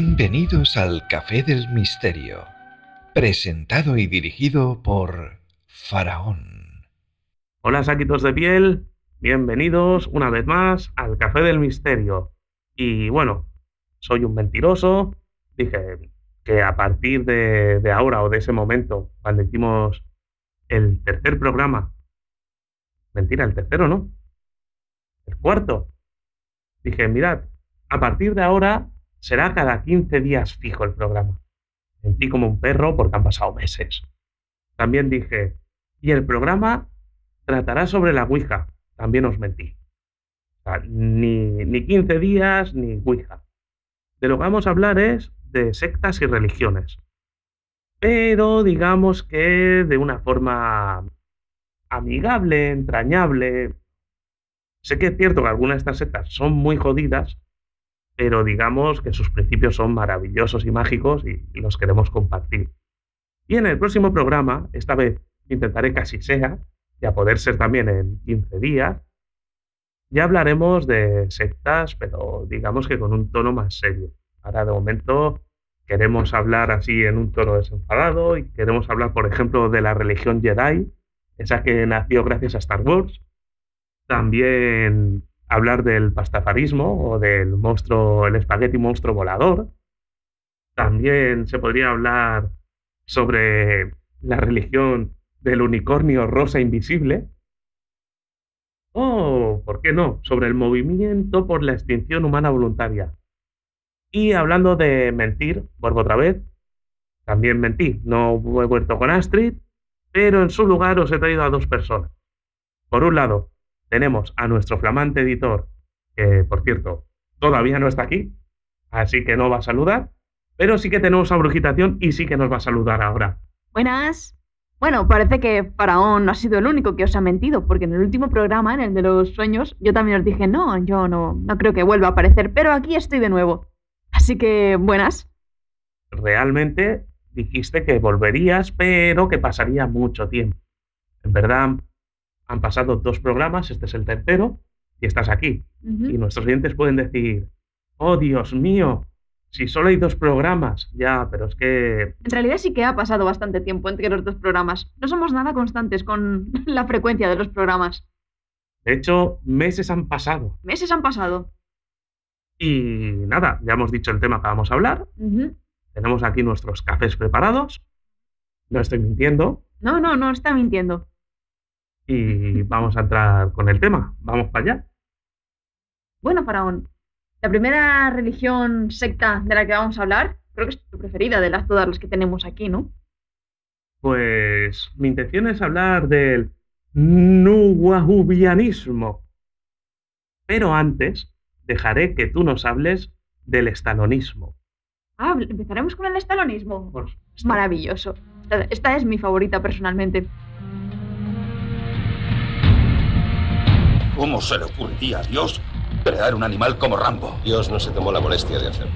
Bienvenidos al Café del Misterio, presentado y dirigido por Faraón. Hola saquitos de piel, bienvenidos una vez más al Café del Misterio. Y bueno, soy un mentiroso, dije que a partir de, de ahora o de ese momento, cuando hicimos el tercer programa, mentira, el tercero no, el cuarto, dije, mirad, a partir de ahora será cada 15 días fijo el programa. Mentí como un perro porque han pasado meses. También dije, y el programa tratará sobre la Ouija. También os mentí. ni, ni 15 días ni Ouija. De lo que vamos a hablar es de sectas y religiones. Pero digamos que de una forma amigable, entrañable. Sé que es cierto que algunas de estas sectas son muy jodidas, pero digamos que sus principios son maravillosos y mágicos y, los queremos compartir. Y en el próximo programa, esta vez intentaré que así sea, y a poder ser también en 15 días, ya hablaremos de sectas, pero digamos que con un tono más serio. Ahora de momento queremos hablar así en un tono desenfadado y queremos hablar, por ejemplo, de la religión Jedi, esa que nació gracias a Star Wars. También hablar del pastafarismo o del monstruo, el espagueti monstruo volador. También se podría hablar sobre la religión del unicornio rosa invisible. O, ¿por qué no?, sobre el movimiento por la extinción humana voluntaria. Y hablando de mentir, vuelvo otra vez, también mentí, no he vuelto con Astrid, pero en su lugar os he traído a dos personas. Por un lado, tenemos a nuestro flamante editor, que por cierto, todavía no está aquí, así que no va a saludar, pero sí que tenemos a Brujitación y sí que nos va a saludar ahora. Buenas. Bueno, parece que Faraón no ha sido el único que os ha mentido, porque en el último programa, en el de los sueños, yo también os dije, no, yo no, no creo que vuelva a aparecer, pero aquí estoy de nuevo. Así que, buenas. Realmente dijiste que volverías, pero que pasaría mucho tiempo. En verdad, han pasado dos programas, este es el tercero, y estás aquí. Y nuestros oyentes pueden decir, oh Dios mío, si solo hay dos programas, ya, pero es que... En realidad sí que ha pasado bastante tiempo entre los dos programas. No somos nada constantes con la frecuencia de los programas. De hecho, meses han pasado. Meses han pasado. Y nada, ya hemos dicho el tema que vamos a hablar. Tenemos aquí nuestros cafés preparados. No estoy mintiendo. No, no, no está mintiendo y vamos a entrar con el tema. Vamos para allá. Bueno, Faraón, la primera religión secta de la que vamos a hablar, creo que es tu preferida de las todas las que tenemos aquí, ¿no? Pues mi intención es hablar del nuwahubianismo. Pero antes dejaré que tú nos hables del estalonismo. Ah, empezaremos con el estalonismo. Maravilloso. esta es mi favorita personalmente. ¿Cómo se le ocurriría a Dios crear un animal como Rambo? Dios no se tomó la molestia de hacerlo.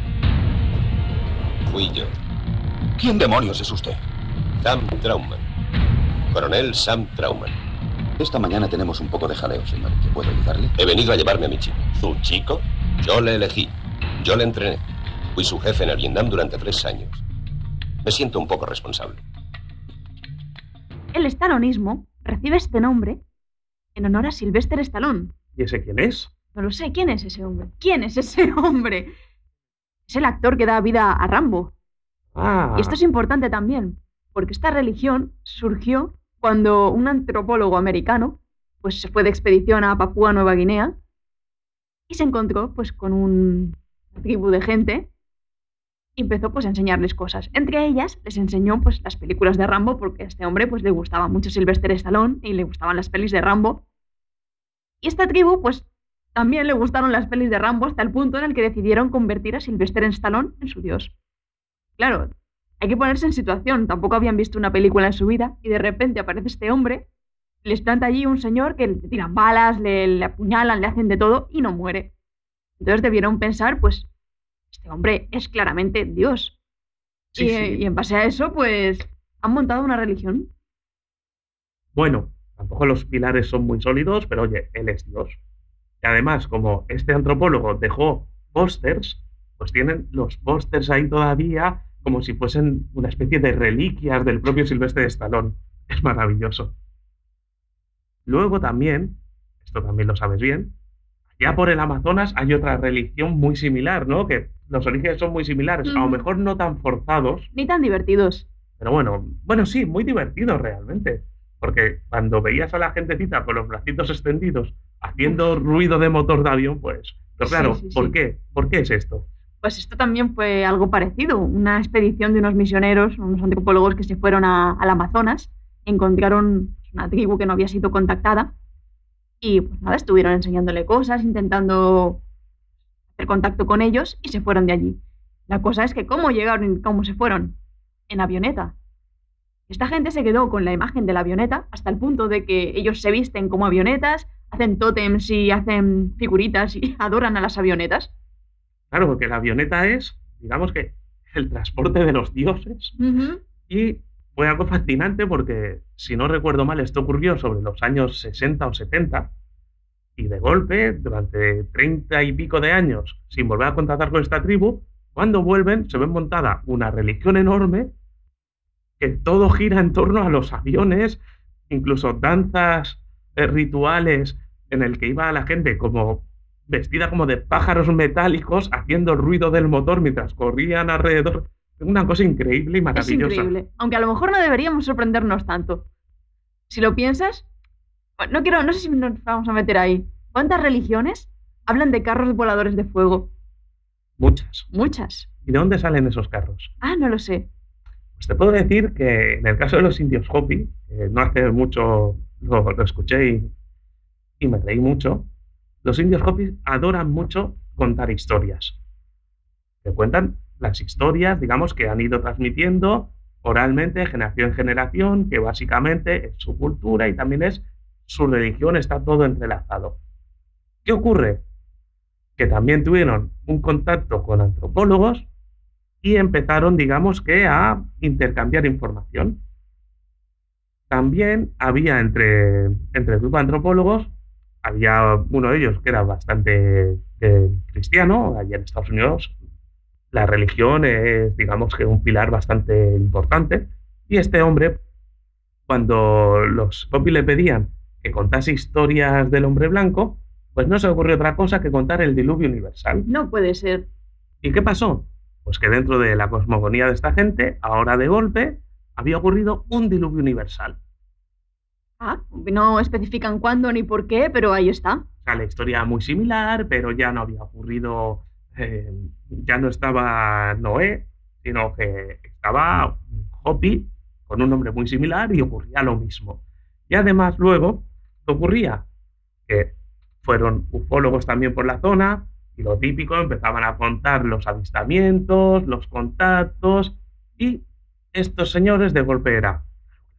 Fui yo. ¿Quién demonios es usted? Sam Trauman. Coronel Sam Trauman. Esta mañana tenemos un poco de jaleo, señor. ¿Qué puedo ayudarle? He venido a llevarme a mi chico. ¿Su chico? Yo le elegí. Yo le entrené. Fui su jefe en el Vietnam durante tres años. Me siento un poco responsable. El estalonismo recibe este nombre en honor a Sylvester Stallone. ¿Y ese quién es? No lo sé. ¿Quién es ese hombre? ¿Quién es ese hombre? Es el actor que da vida a Rambo. Ah. Y esto es importante también, porque esta religión surgió cuando un antropólogo americano pues se fue de expedición a Papúa Nueva Guinea y se encontró pues con un, tribu de gente y empezó pues a enseñarles cosas. Entre ellas les enseñó pues las películas de Rambo porque a este hombre pues le gustaba mucho Sylvester Stallone y le gustaban las pelis de Rambo. Y esta tribu pues también le gustaron las pelis de Rambo hasta el punto en el que decidieron convertir a Sylvester Stallone en su dios. Claro, hay que ponerse en situación, tampoco habían visto una película en su vida y de repente aparece este hombre, les planta allí un señor que le tiran balas, le, le apuñalan, le hacen de todo y no muere. Entonces debieron pensar pues este hombre es claramente Dios. y, y, en base a eso, pues, han montado una religión. Bueno, tampoco los pilares son muy sólidos, pero oye, él es Dios. Y además, como este antropólogo dejó pósters, pues tienen los pósters ahí todavía como si fuesen una especie de reliquias del propio Silvestre de Stallone. Es maravilloso. Luego también, esto también lo sabes bien, ya por el Amazonas hay otra religión muy similar, ¿no? Que los orígenes son muy similares, a lo mejor no tan forzados, Ni tan divertidos. pero bueno, bueno, sí, muy divertidos realmente. Porque cuando veías a la gentecita con los bracitos extendidos haciendo ruido de motor de avión, pues, pero Sí, claro, sí, ¿por sí. qué? ¿Por qué es esto? Pues esto también fue algo parecido. Una expedición de unos misioneros, unos antropólogos que se fueron a- al Amazonas, encontraron una tribu que no había sido contactada y pues nada, estuvieron enseñándole cosas, intentando hacer contacto con ellos y se fueron de allí. La cosa es que cómo llegaron y cómo se fueron. En avioneta. Esta gente se quedó con la imagen de la avioneta hasta el punto de que ellos se visten como avionetas, hacen tótems y hacen figuritas y adoran a las avionetas. Claro, porque la avioneta es, digamos que, el transporte de los dioses. Y fue algo fascinante porque, si no recuerdo mal, esto ocurrió sobre los años 60 o 70. Y de golpe, durante 30 y pico de años, sin volver a contactar con esta tribu, cuando vuelven se ven montada una religión enorme que todo gira en torno a los aviones, incluso danzas eh, rituales en el que iba la gente como vestida como de pájaros metálicos haciendo el ruido del motor mientras corrían alrededor. Una cosa increíble y Es maravillosa. increíble. Aunque a lo mejor no deberíamos sorprendernos tanto. Si lo piensas, no quiero, no sé si nos vamos a meter ahí. ¿Cuántas religiones hablan de carros voladores de fuego? Muchas. Muchas. ¿Y de dónde salen esos carros? Ah, no lo sé. Te puedo decir que en el caso de los indios Hopi, que no hace mucho lo, escuché y, y me reí mucho, los indios Hopi adoran mucho contar historias. Te cuentan las historias, digamos, que han ido transmitiendo oralmente, generación en generación, que básicamente es su cultura y también es su religión, está todo entrelazado. ¿Qué ocurre? Que también tuvieron un contacto con antropólogos y empezaron, digamos que, a intercambiar información. También había entre, entre el grupo de antropólogos, había uno de ellos que era bastante eh, cristiano, allá en Estados Unidos la religión es, digamos que, un pilar bastante importante, y este hombre, cuando los Hopi le pedían que contase historias del hombre blanco, pues no se ocurrió otra cosa que contar el diluvio universal. No puede ser. ¿Y qué pasó? Pues que dentro de la cosmogonía de esta gente, ahora de golpe, había ocurrido un diluvio universal. Ah, no especifican cuándo ni por qué, pero ahí está. O sea, la historia muy similar, pero ya no había ocurrido, eh, ya no estaba Noé, sino que estaba Hopi con un nombre muy similar y ocurría lo mismo. Y además luego, ¿qué ocurría? Que fueron ufólogos también por la zona y lo típico, empezaban a contar los avistamientos, los contactos y estos señores de golpe era,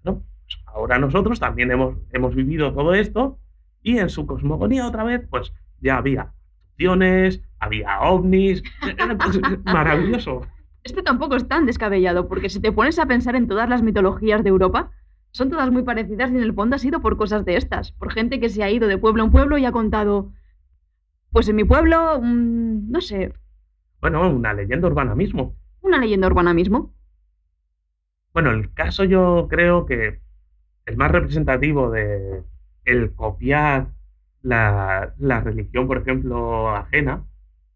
¿no? Pues ahora nosotros también hemos, hemos vivido todo esto y en su cosmogonía otra vez, pues ya había abducciones, había ovnis, era pues, maravilloso. Este tampoco es tan descabellado, porque si te pones a pensar en todas las mitologías de Europa, son todas muy parecidas y en el fondo ha sido por cosas de estas, por gente que se ha ido de pueblo en pueblo y ha contado, pues en mi pueblo, no sé, Bueno, una leyenda urbana mismo. una leyenda urbana mismo. Bueno, el caso yo creo que el más representativo de el copiar la, la religión, por ejemplo, ajena,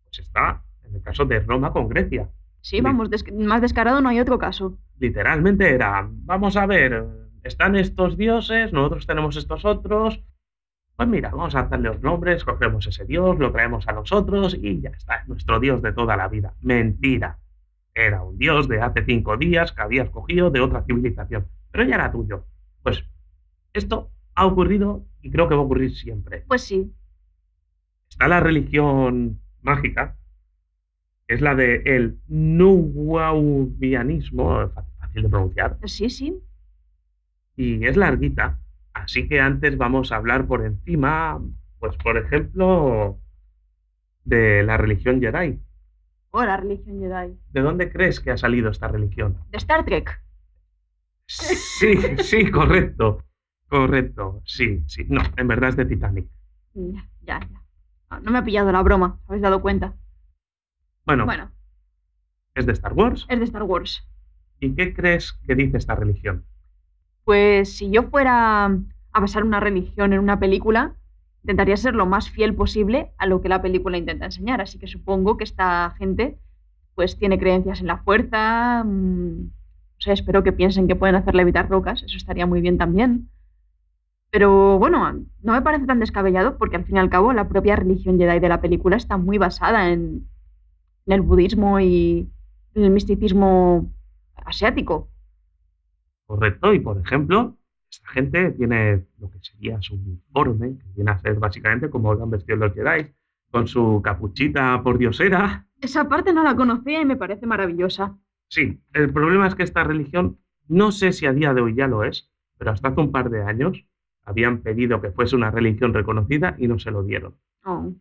pues está en el caso de Roma con Grecia. Sí, Sí. vamos, des- más descarado no hay otro caso. Literalmente era, vamos a ver, están estos dioses, nosotros tenemos estos otros, pues mira, vamos a darle los nombres, cogemos ese dios, lo traemos a nosotros y ya está, es nuestro dios de toda la vida. Mentira. Era un dios de hace cinco días que habías cogido de otra civilización, pero ya era tuyo. Pues esto ha ocurrido y creo que va a ocurrir siempre. Pues sí, Está la religión mágica, que es la de el fácil de pronunciar, sí, sí. y es larguita. Así que antes vamos a hablar por encima, pues por ejemplo, de la religión Jedi. O la religión Jedi. ¿De dónde crees que ha salido esta religión? De Star Trek. Sí, sí, correcto. Correcto, sí, sí. No, en verdad es de Titanic. Ya, ya, ya. No, no me ha pillado la broma, ¿os habéis dado cuenta? Bueno, Bueno, ¿Es de Star Wars? Es de Star Wars. ¿Y qué crees que dice esta religión? Pues si yo fuera a basar una religión en una película, intentaría ser lo más fiel posible a lo que la película intenta enseñar. Así que supongo que esta gente pues tiene creencias en la fuerza. mm, o sea, espero que piensen que pueden hacerle evitar rocas. Eso estaría muy bien también. Pero bueno, no me parece tan descabellado porque al fin y al cabo la propia religión Jedi de la película está muy basada en, en el budismo y en el misticismo asiático. Correcto, y por ejemplo, esta gente tiene lo que sería su uniforme, que viene a ser básicamente como lo han vestido los Jedi, con su capuchita por diosera. Esa parte no la conocía y me parece maravillosa. Sí, el problema es que esta religión, no sé si a día de hoy ya lo es, pero hasta hace un par de años habían pedido que fuese una religión reconocida y no se lo dieron. Oh.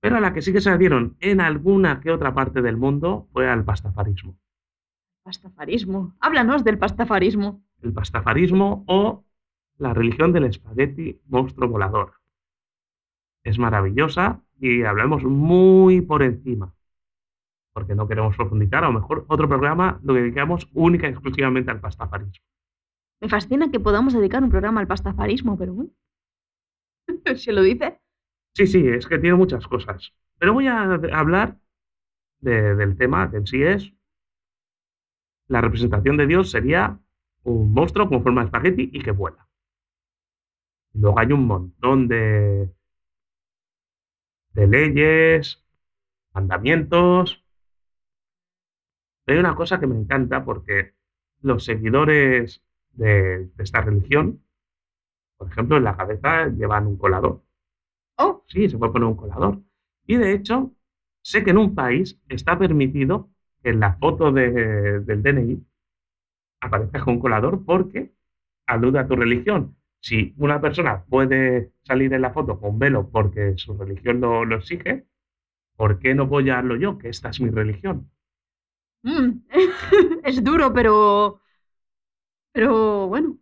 Pero a la que sí que se la dieron en alguna que otra parte del mundo fue al pastafarismo. Pastafarismo. Háblanos del pastafarismo. El pastafarismo o la religión del espagueti monstruo volador. Es maravillosa y hablamos muy por encima, porque no queremos profundizar. A lo mejor otro programa lo dedicamos única y exclusivamente al pastafarismo. Me fascina que podamos dedicar un programa al pastafarismo, pero bueno. ¿Se lo dice? Sí, sí, es que tiene muchas cosas. Pero voy a hablar de- del tema que en sí es la representación de Dios sería un monstruo con forma de espagueti y que vuela. Luego hay un montón de, de leyes, mandamientos. Pero hay una cosa que me encanta porque los seguidores de, de esta religión, por ejemplo, en la cabeza llevan un colador. Oh, Sí, se puede poner un colador. Y de hecho, sé que en un país está permitido que en la foto de- del DNI aparezca con un colador porque alude a tu religión. Si una persona puede salir en la foto con velo porque su religión lo, lo exige, ¿por qué no puedo llevarlo yo? Que esta es mi religión. mm. es duro, pero... Pero bueno.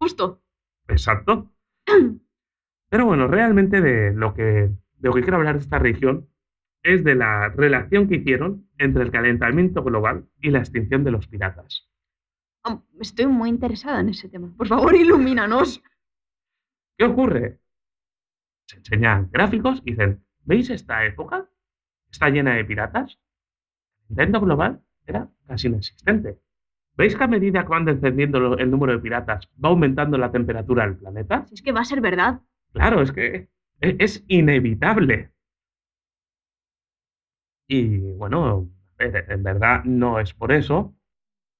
Justo. Exacto. Pero bueno, realmente de lo que, de lo que quiero hablar de esta religión es de la relación que hicieron entre el calentamiento global y la extinción de los piratas. Estoy muy interesada en ese tema. Por favor, ilumínanos. ¿Qué ocurre? Se enseñan gráficos y dicen, ¿veis esta época? Está llena de piratas. El calentamiento global era casi inexistente. ¿Veis que a medida que van descendiendo el número de piratas va aumentando la temperatura del planeta? Si es que va a ser verdad. Claro, es que e- es inevitable. Y bueno, en verdad no es por eso.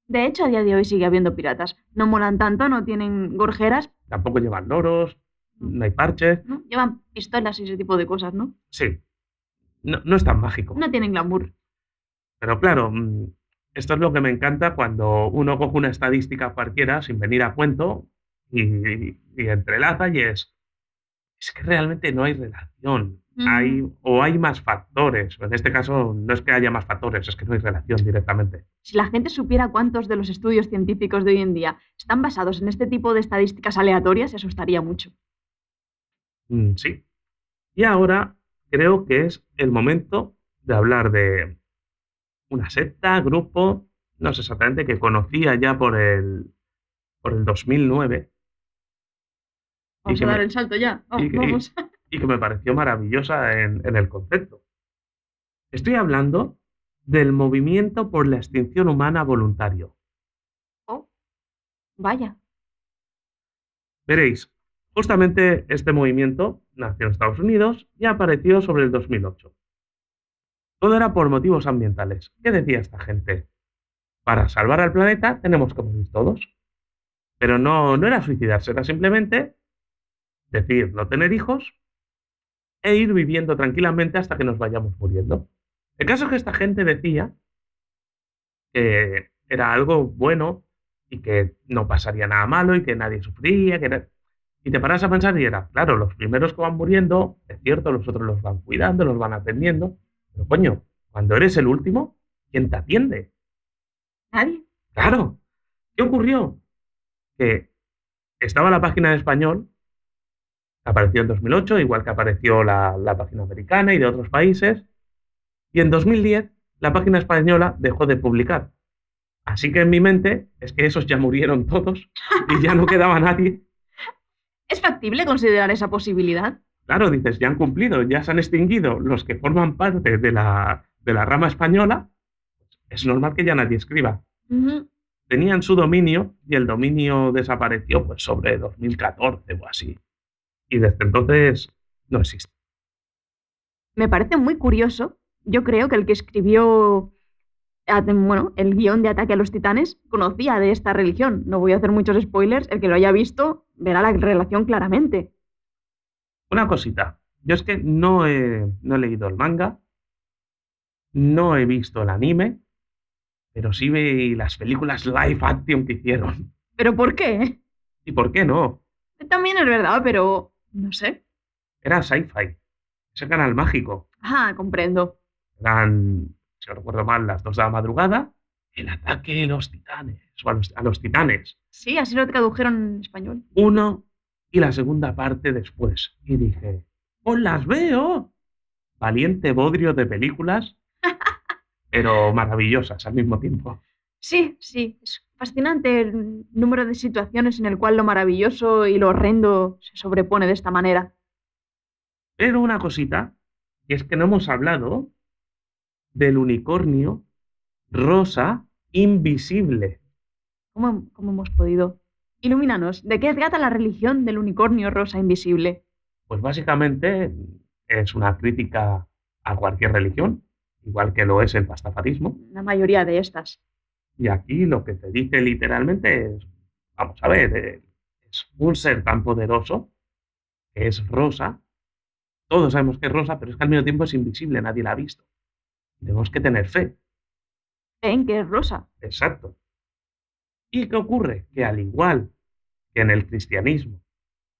De hecho, a día de hoy sigue habiendo piratas. No molan tanto, no tienen gorjeras, Tampoco llevan loros, no hay parches. ¿no? Llevan pistolas y ese tipo de cosas, ¿no? Sí, no, no es tan mágico. No tienen glamour. Pero claro, mm, esto es lo que me encanta cuando uno coge una estadística cualquiera sin venir a cuento y, y entrelaza y es, es que realmente no hay relación. Hay, o hay más factores. En este caso no es que haya más factores, es que no hay relación directamente. Si la gente supiera cuántos de los estudios científicos de hoy en día están basados en este tipo de estadísticas aleatorias, se asustaría mucho. Mm, sí. Y ahora creo que es el momento de hablar de una secta, grupo, no sé exactamente, que conocía ya por el, por el 2009 Vamos a dar me- el salto ya. Oh, y que- vamos. y que me pareció maravillosa en, en el concepto. Estoy hablando del movimiento por la extinción humana voluntario. Oh, vaya. Veréis, justamente este movimiento nació en Estados Unidos y apareció sobre el 2008. Todo era por motivos ambientales. ¿Qué decía esta gente? Para salvar al planeta tenemos que morir todos. Pero no, no era suicidarse, era simplemente decir no tener hijos e ir viviendo tranquilamente hasta que nos vayamos muriendo. El caso es que esta gente decía que era algo bueno y que no pasaría nada malo y que nadie sufría. Que era- Y te paras a pensar y era, claro, los primeros que van muriendo, es cierto, los otros los van cuidando, los van atendiendo, pero coño, cuando eres el último, ¿quién te atiende? ¿Nadie? Claro. ¿Qué ocurrió? Que estaba la página en español, apareció en 2008, igual que apareció la, la página americana y de otros países, y en 2010 la página española dejó de publicar. Así que en mi mente es que esos ya murieron todos y ya no quedaba nadie. ¿Es factible considerar esa posibilidad? Claro, dices, ya han cumplido, ya se han extinguido los que forman parte de la, de la rama española. Es normal que ya nadie escriba. Tenían su dominio y el dominio desapareció pues sobre 2014 o así. Y desde entonces no existe. Me parece muy curioso. Yo creo que el que escribió bueno, el guion de Ataque a los Titanes conocía de esta religión. No voy a hacer muchos spoilers. El que lo haya visto verá la relación claramente. Una cosita. Yo es que no he, no he leído el manga, no he visto el anime, pero sí vi las películas live action que hicieron. ¿Pero por qué? ¿Y por qué no? También es verdad, pero no sé. Era sci-fi. Ese canal mágico. Ah, comprendo. Eran, si no recuerdo mal, las dos de la madrugada. El ataque de los titanes. O a los, a los titanes. Sí, así lo tradujeron en español. Uno y la segunda parte después. Y dije, ¡os las veo! Valiente bodrio de películas, pero maravillosas al mismo tiempo. Sí, sí. Es fascinante el número de situaciones en el cual lo maravilloso y lo horrendo se sobrepone de esta manera. Pero una cosita, y es que no hemos hablado del unicornio rosa invisible. ¿Cómo, cómo hemos podido? Ilumínanos, ¿de qué trata la religión del unicornio rosa invisible? Pues básicamente es una crítica a cualquier religión, igual que lo es el pastafarismo. La mayoría de estas. Y aquí lo que te dice literalmente es, vamos a ver, eh, es un ser tan poderoso que es rosa. Todos sabemos que es rosa, pero es que al mismo tiempo es invisible, nadie la ha visto. Tenemos que tener fe. ¿En que es rosa? Exacto. ¿Y qué ocurre? Que al igual que en el cristianismo,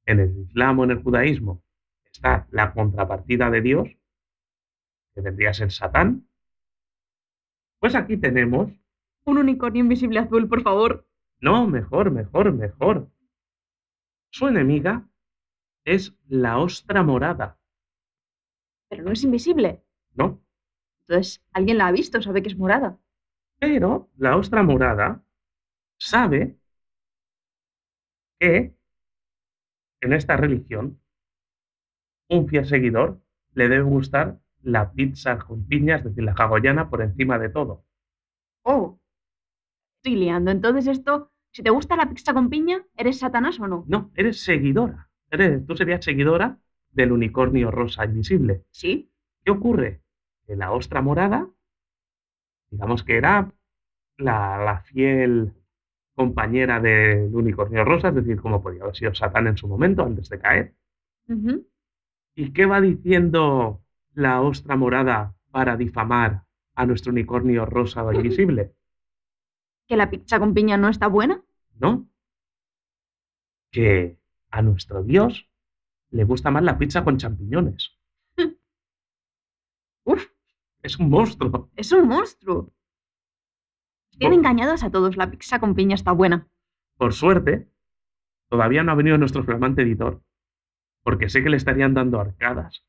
en el islam o en el judaísmo está la contrapartida de Dios, que vendría a ser Satán, pues aquí tenemos, Un unicornio invisible azul, por favor. no, mejor, mejor, mejor. Su enemiga es la ostra morada, Pero no es invisible. ¿no? Entonces, alguien la ha visto, sabe que es morada. Pero la ostra morada sabe que en esta religión un fiel seguidor le debe gustar la pizza con piña, es decir, la hawaiana por encima de todo. Oh, estoy liando. Entonces esto, si te gusta la pizza con piña, ¿eres Satanás o no? No, eres seguidora. Eres, tú serías seguidora del unicornio rosa invisible. Sí. ¿Qué ocurre? Que la ostra morada, digamos que era la, la fiel compañera del unicornio rosa, es decir, como podía haber sido Satán en su momento, antes de caer. ¿Y qué va diciendo la ostra morada para difamar a nuestro unicornio rosa invisible? ¿Que la pizza con piña no está buena? ¿No? Que a nuestro Dios le gusta más la pizza con champiñones. Uf, Es un monstruo. es un monstruo. Tienen engañados a todos, la pizza con piña está buena. Por suerte, todavía no ha venido nuestro flamante editor, porque sé que le estarían dando arcadas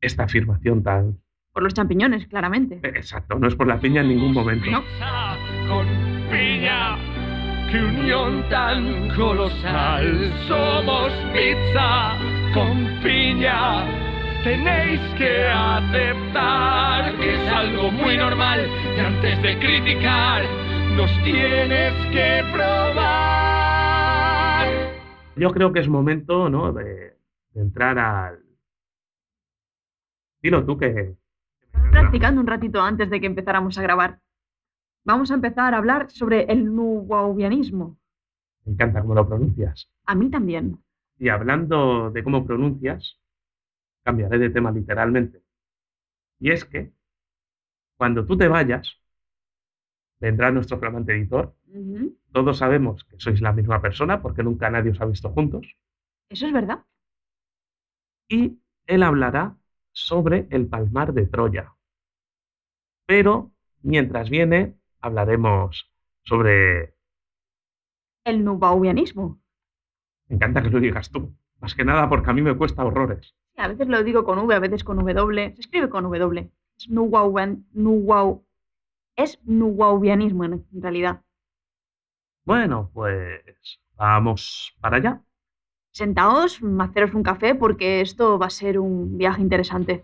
esta afirmación tan... Por los champiñones, claramente. Exacto, no es por la piña en ningún momento. No. Qué unión tan colosal. Somos pizza con piña. Tenéis que aceptar que es algo muy normal y antes de criticar nos tienes que probar. Yo creo que es momento, ¿no? De, de entrar al... Dilo tú que... Practicando un ratito antes de que empezáramos a grabar. Vamos a empezar a hablar sobre el nuwaubianismo. Me encanta cómo lo pronuncias. A mí también. Y hablando de cómo pronuncias, cambiaré de tema literalmente. Y es que cuando tú te vayas, vendrá nuestro flamante editor. Todos sabemos que sois la misma persona porque nunca nadie os ha visto juntos. Eso es verdad. Y él hablará sobre el palmar de Troya. Pero mientras viene, hablaremos sobre... El nuwaubianismo. Me encanta que lo digas tú. Más que nada porque a mí me cuesta horrores. A veces lo digo con V, a veces con W. Se escribe con W. Es nuwaubian- nuwau- es en realidad. Bueno, pues vamos para allá. Sentaos, haceros un café porque esto va a ser un viaje interesante.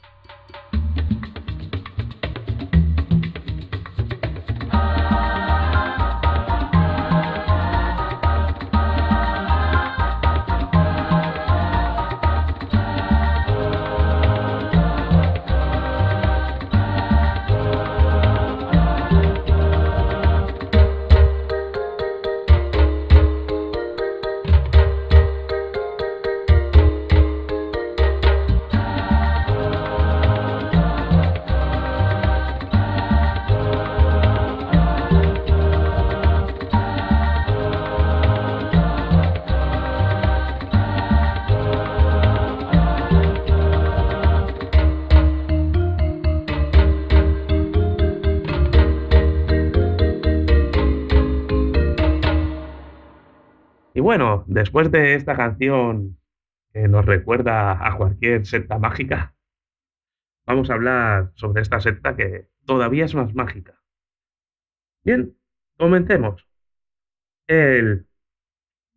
Y bueno, después de esta canción que nos recuerda a cualquier secta mágica, vamos a hablar sobre esta secta que todavía es más mágica. Bien, comencemos. El...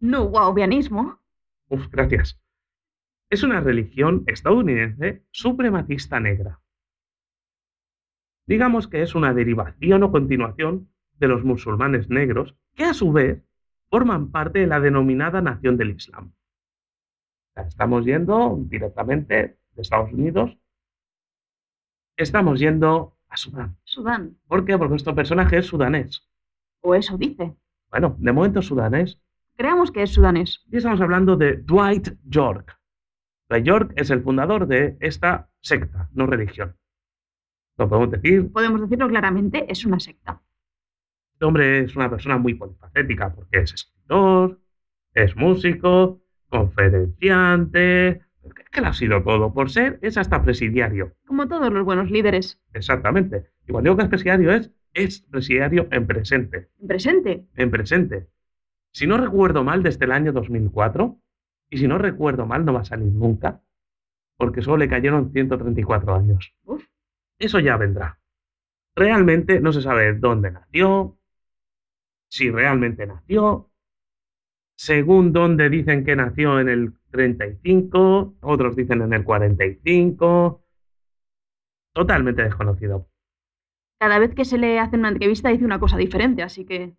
Nuwaubianismo. Uf, gracias. Es una religión estadounidense supremacista negra. Digamos que es una derivación o continuación de los musulmanes negros que a su vez forman parte de la denominada Nación del Islam. Estamos yendo directamente de Estados Unidos, estamos yendo a Sudán. Sudán. ¿Por qué? Porque nuestro personaje es sudanés. O eso dice. Bueno, de momento es sudanés. Creamos que es sudanés. Y estamos hablando de Dwight York. Dwight York es el fundador de esta secta, no religión. Lo podemos decir, Podemos decirlo claramente, es una secta. Este hombre es una persona muy polifacética porque es escritor, es músico, conferenciante, que le ha sido todo. Por ser, es hasta presidiario. Como todos los buenos líderes. Exactamente. Y cuando digo que es presidiario es, es presidiario en presente. En presente. En presente. Si no recuerdo mal, desde el año 2004, y si no recuerdo mal, no va a salir nunca, porque solo le cayeron 134 años. Uf. Eso ya vendrá. Realmente no se sabe dónde nació, si realmente nació, según dónde dicen que nació en el 35, otros dicen en el 45. Totalmente desconocido. Cada vez que se le hace una entrevista dice una cosa diferente, así que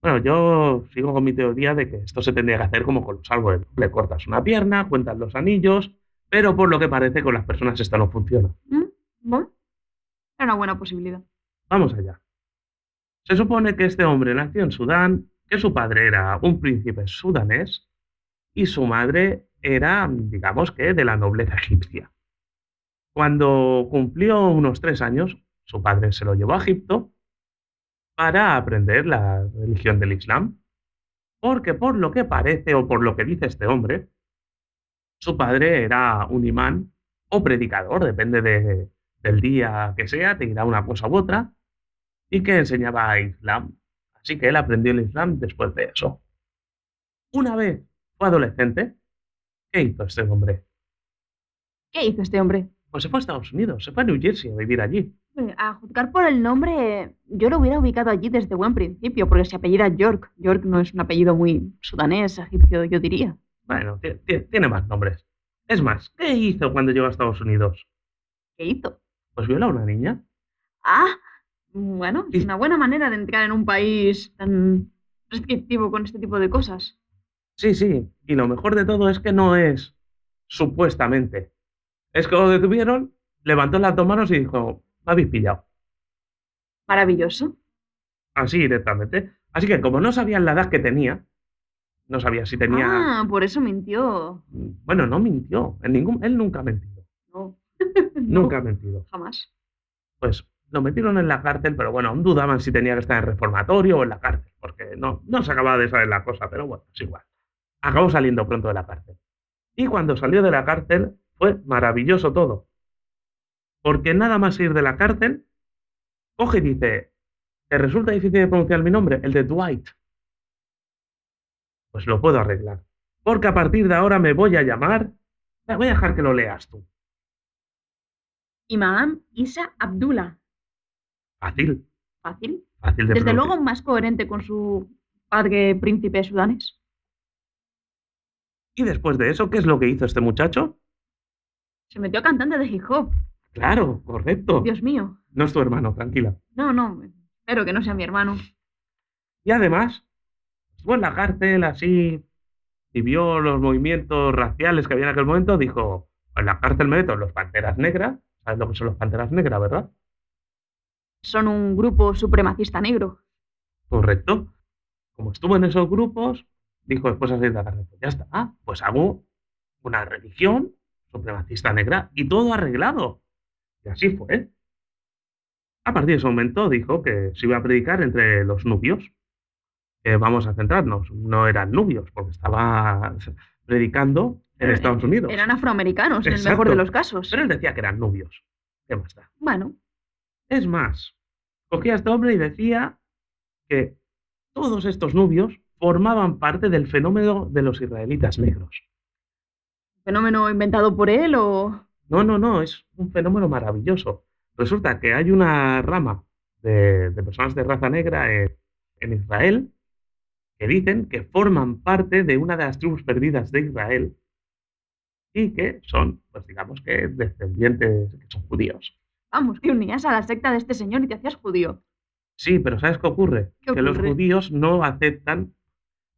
Bueno, yo sigo con mi teoría de que esto se tendría que hacer como con los árboles. Le cortas una pierna, cuentas los anillos, pero por lo que parece con las personas esto no funciona. ¿Mm? Bueno, era una buena posibilidad. Vamos allá. Se supone que este hombre nació en Sudán, que su padre era un príncipe sudanés y su madre era, digamos que, de la nobleza egipcia. Cuando cumplió unos tres años, su padre se lo llevó a Egipto para aprender la religión del Islam, porque por lo que parece o por lo que dice este hombre, su padre era un imán o predicador, depende de, del día que sea, te dirá una cosa u otra, y que enseñaba Islam. Así que él aprendió el Islam después de eso. Una vez fue adolescente, ¿qué hizo este hombre? ¿Qué hizo este hombre? Pues se fue a Estados Unidos, se fue a New Jersey a vivir allí. Eh, A juzgar por el nombre, yo lo hubiera ubicado allí desde buen principio, porque se apellida York. York no es un apellido muy sudanés, egipcio, yo diría. Bueno, ti- ti- tiene más nombres. Es más, ¿qué hizo cuando llegó a Estados Unidos? ¿Qué hizo? Pues violó a una niña. Ah, bueno, es una buena manera de entrar en un país tan restrictivo con este tipo de cosas. Sí, sí. Y lo mejor de todo es que no es supuestamente. Es que lo detuvieron, levantó las dos manos y dijo, me habéis pillado. Maravilloso. Así directamente. Así que como no sabían la edad que tenía, no sabía si tenía... Ah, por eso mintió. Bueno, no mintió. En ningún... Él nunca ha mentido. No. No, Nunca ha mentido. Jamás. Pues lo metieron en la cárcel, pero bueno, aún dudaban si tenía que estar en reformatorio o en la cárcel, porque no, no se acababa de saber la cosa, pero bueno, es igual. Acabó saliendo pronto de la cárcel. Y cuando salió de la cárcel fue maravilloso todo. Porque nada más ir de la cárcel, coge y dice, ¿te resulta difícil de pronunciar mi nombre? El de Dwight. Pues lo puedo arreglar. Porque a partir de ahora me voy a llamar... Voy a dejar que lo leas tú. Imam Isa Abdullah. Fácil, Fácil. fácil de Desde luego más coherente con su padre príncipe sudanés. Y después de eso, ¿qué es lo que hizo este muchacho? Se metió a cantante de hip hop. Claro, correcto. Dios mío. No es tu hermano, tranquila. No, no. Espero que no sea mi hermano. Y además, estuvo en la cárcel así y vio los movimientos raciales que había en aquel momento, dijo, en la cárcel me meto los panteras negras. ¿Sabes lo que son los panteras negras, verdad? Son un grupo supremacista negro. Correcto. Como estuvo en esos grupos, dijo después de salir de la cárcel, pues ya está, ah, pues hago una religión supremacista negra y todo arreglado. Y así fue. A partir de ese momento dijo que se iba a predicar entre los nubios. Eh, vamos a centrarnos, no eran nubios, porque estaba predicando en Pero, Estados Unidos. Eran afroamericanos, en el mejor de los casos. Pero él decía que eran nubios. ¿Qué más da? Bueno, Es más, cogía a este hombre y decía que todos estos nubios formaban parte del fenómeno de los israelitas negros. fenómeno inventado por él o... No, no, no, es un fenómeno maravilloso. Resulta que hay una rama de, de personas de raza negra en, en Israel que dicen que forman parte de una de las tribus perdidas de Israel y que son, pues digamos que descendientes, que son judíos. Vamos, que unías a la secta de este señor y te hacías judío. Sí, pero ¿sabes qué ocurre? ¿Qué Que los judíos no aceptan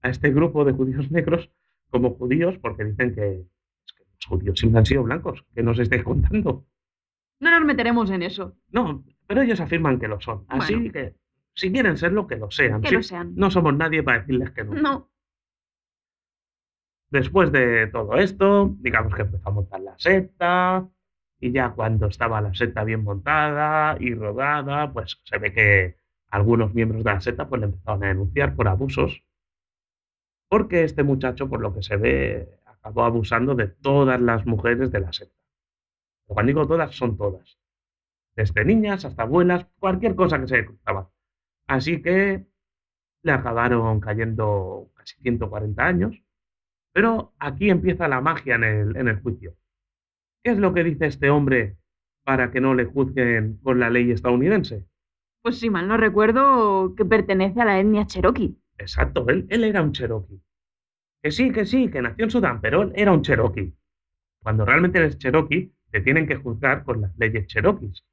a este grupo de judíos negros como judíos porque dicen que, los judíos siempre han sido blancos, que no os estáis contando. No nos meteremos en eso. No, pero ellos afirman que lo son. Así que, si quieren serlo, que lo sean. Que Sí, lo sean. No somos nadie para decirles que no. No. Después de todo esto, digamos que empezó a montar la secta, y ya cuando estaba la secta bien montada y rodada, pues se ve que algunos miembros de la secta pues le empezaron a denunciar por abusos, porque este muchacho, por lo que se ve, acabó abusando de todas las mujeres de la secta. Cuando digo todas, son todas. Desde niñas hasta abuelas, cualquier cosa que se cruzaba. Así que le acabaron cayendo casi 140 años. Pero aquí empieza la magia en el, en el juicio. ¿Qué es lo que dice este hombre para que no le juzguen con la ley estadounidense? Pues si mal no recuerdo, que pertenece a la etnia cherokee. Exacto, él, él era un cherokee. Que sí, que sí, que nació en Sudán, pero él era un cherokee. Cuando realmente eres cherokee, te tienen que juzgar con las leyes cherokees.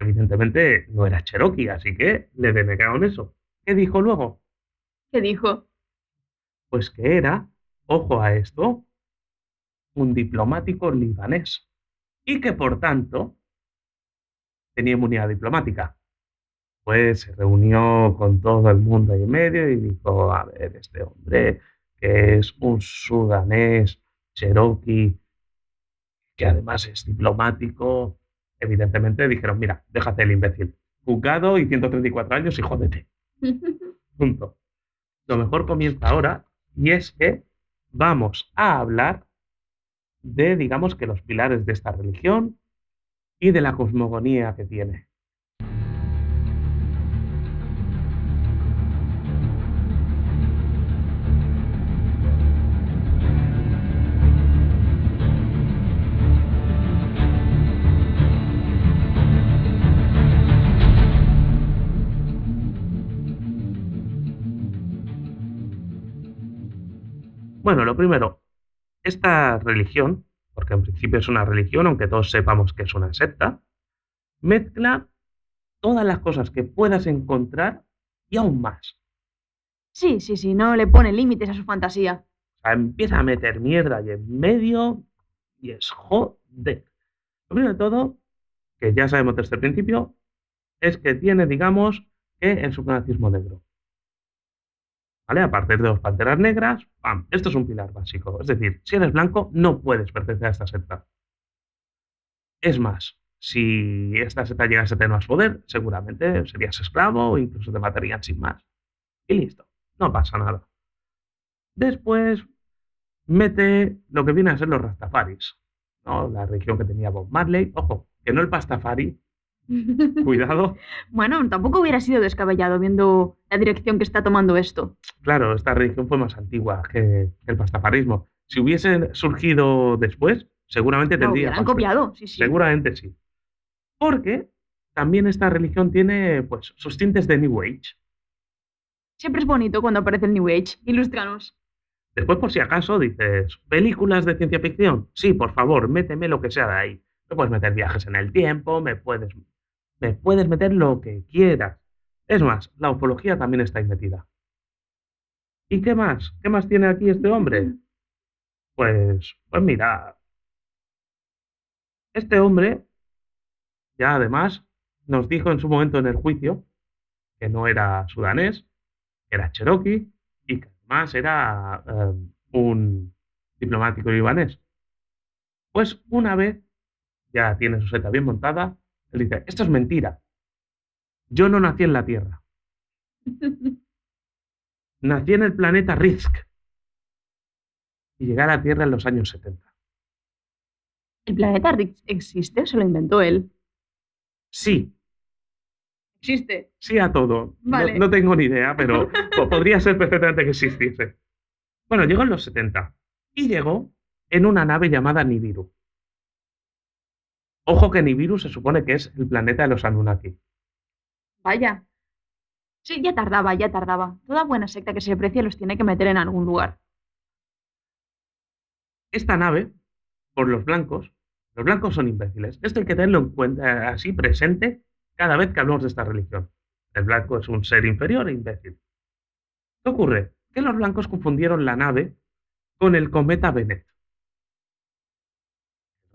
Evidentemente no era cherokee, así que le denegaron eso. ¿Qué dijo luego? Que dijo, Pues que era, ojo a esto, un diplomático libanés y que por tanto tenía inmunidad diplomática. Pues se reunió con todo el mundo ahí en medio y dijo, a ver, este hombre que es un sudanés, cherokee, que además es diplomático, evidentemente dijeron, mira, déjate el imbécil. Juzgado y 134 años y jódete. Punto. Lo mejor comienza ahora y es que vamos a hablar de, digamos que los pilares de esta religión y de la cosmogonía que tiene. Bueno, lo primero, esta religión, porque en principio es una religión, aunque todos sepamos que es una secta, mezcla todas las cosas que puedas encontrar y aún más. sí, sí, sí, no le pone límites a su fantasía. O sea, empieza a meter mierda y en medio y es joder. Lo primero de todo, que ya sabemos desde el principio, es que tiene, digamos, que el supremacismo negro. ¿Vale? A partir de los panteras negras, ¡pam! Esto es un pilar básico. Es decir, si eres blanco, no puedes pertenecer a esta secta. Es más, si esta secta llegase a tener más poder, seguramente serías esclavo o incluso te matarían sin más. Y listo, no pasa nada. Después mete lo que viene a ser los Rastafaris, ¿no? La religión que tenía Bob Marley. Ojo, que no el Pastafari, cuidado. bueno, tampoco hubiera sido descabellado viendo la dirección que está tomando esto. Claro, esta religión fue más antigua que el pastafarismo. Si hubiese surgido después, seguramente tendría. más- copiado, sí, sí. Seguramente sí. Porque también esta religión tiene pues, sus tintes de New Age. Siempre es bonito cuando aparece el New Age. Ilústranos. Después, por si acaso, dices, ¿películas de ciencia ficción? Sí, por favor, méteme lo que sea de ahí. Me puedes meter viajes en el tiempo, me puedes, me puedes meter lo que quieras. Es más, la ufología también está ahí. ¿Y qué más? ¿Qué más tiene aquí este hombre? Pues, pues mira, este hombre ya además nos dijo en su momento en el juicio que no era sudanés, era cherokee y que además era eh, un diplomático libanés. Pues una vez ya tiene su seta bien montada, él dice, esto es mentira. Yo no nací en la Tierra. Nací en el planeta Risk. Y llegué a la Tierra en los años 70. ¿El planeta Risk existe o se lo inventó él? Sí, Existe. sí a todo. No- Vale. No, tengo ni idea, pero po- podría ser perfectamente que existiese. Bueno, llegó en los 70 y llegó en una nave llamada Nibiru. Ojo que Nibiru se supone que es el planeta de los Anunnaki. Vaya. Sí, ya tardaba, ya tardaba. Toda buena secta que se precie los tiene que meter en algún lugar. Esta nave, por los blancos, los blancos son imbéciles. Esto hay que tenerlo en cuenta así presente cada vez que hablamos de esta religión. El blanco es un ser inferior e imbécil. ¿Qué ocurre? Que los blancos confundieron la nave con el cometa Bennett.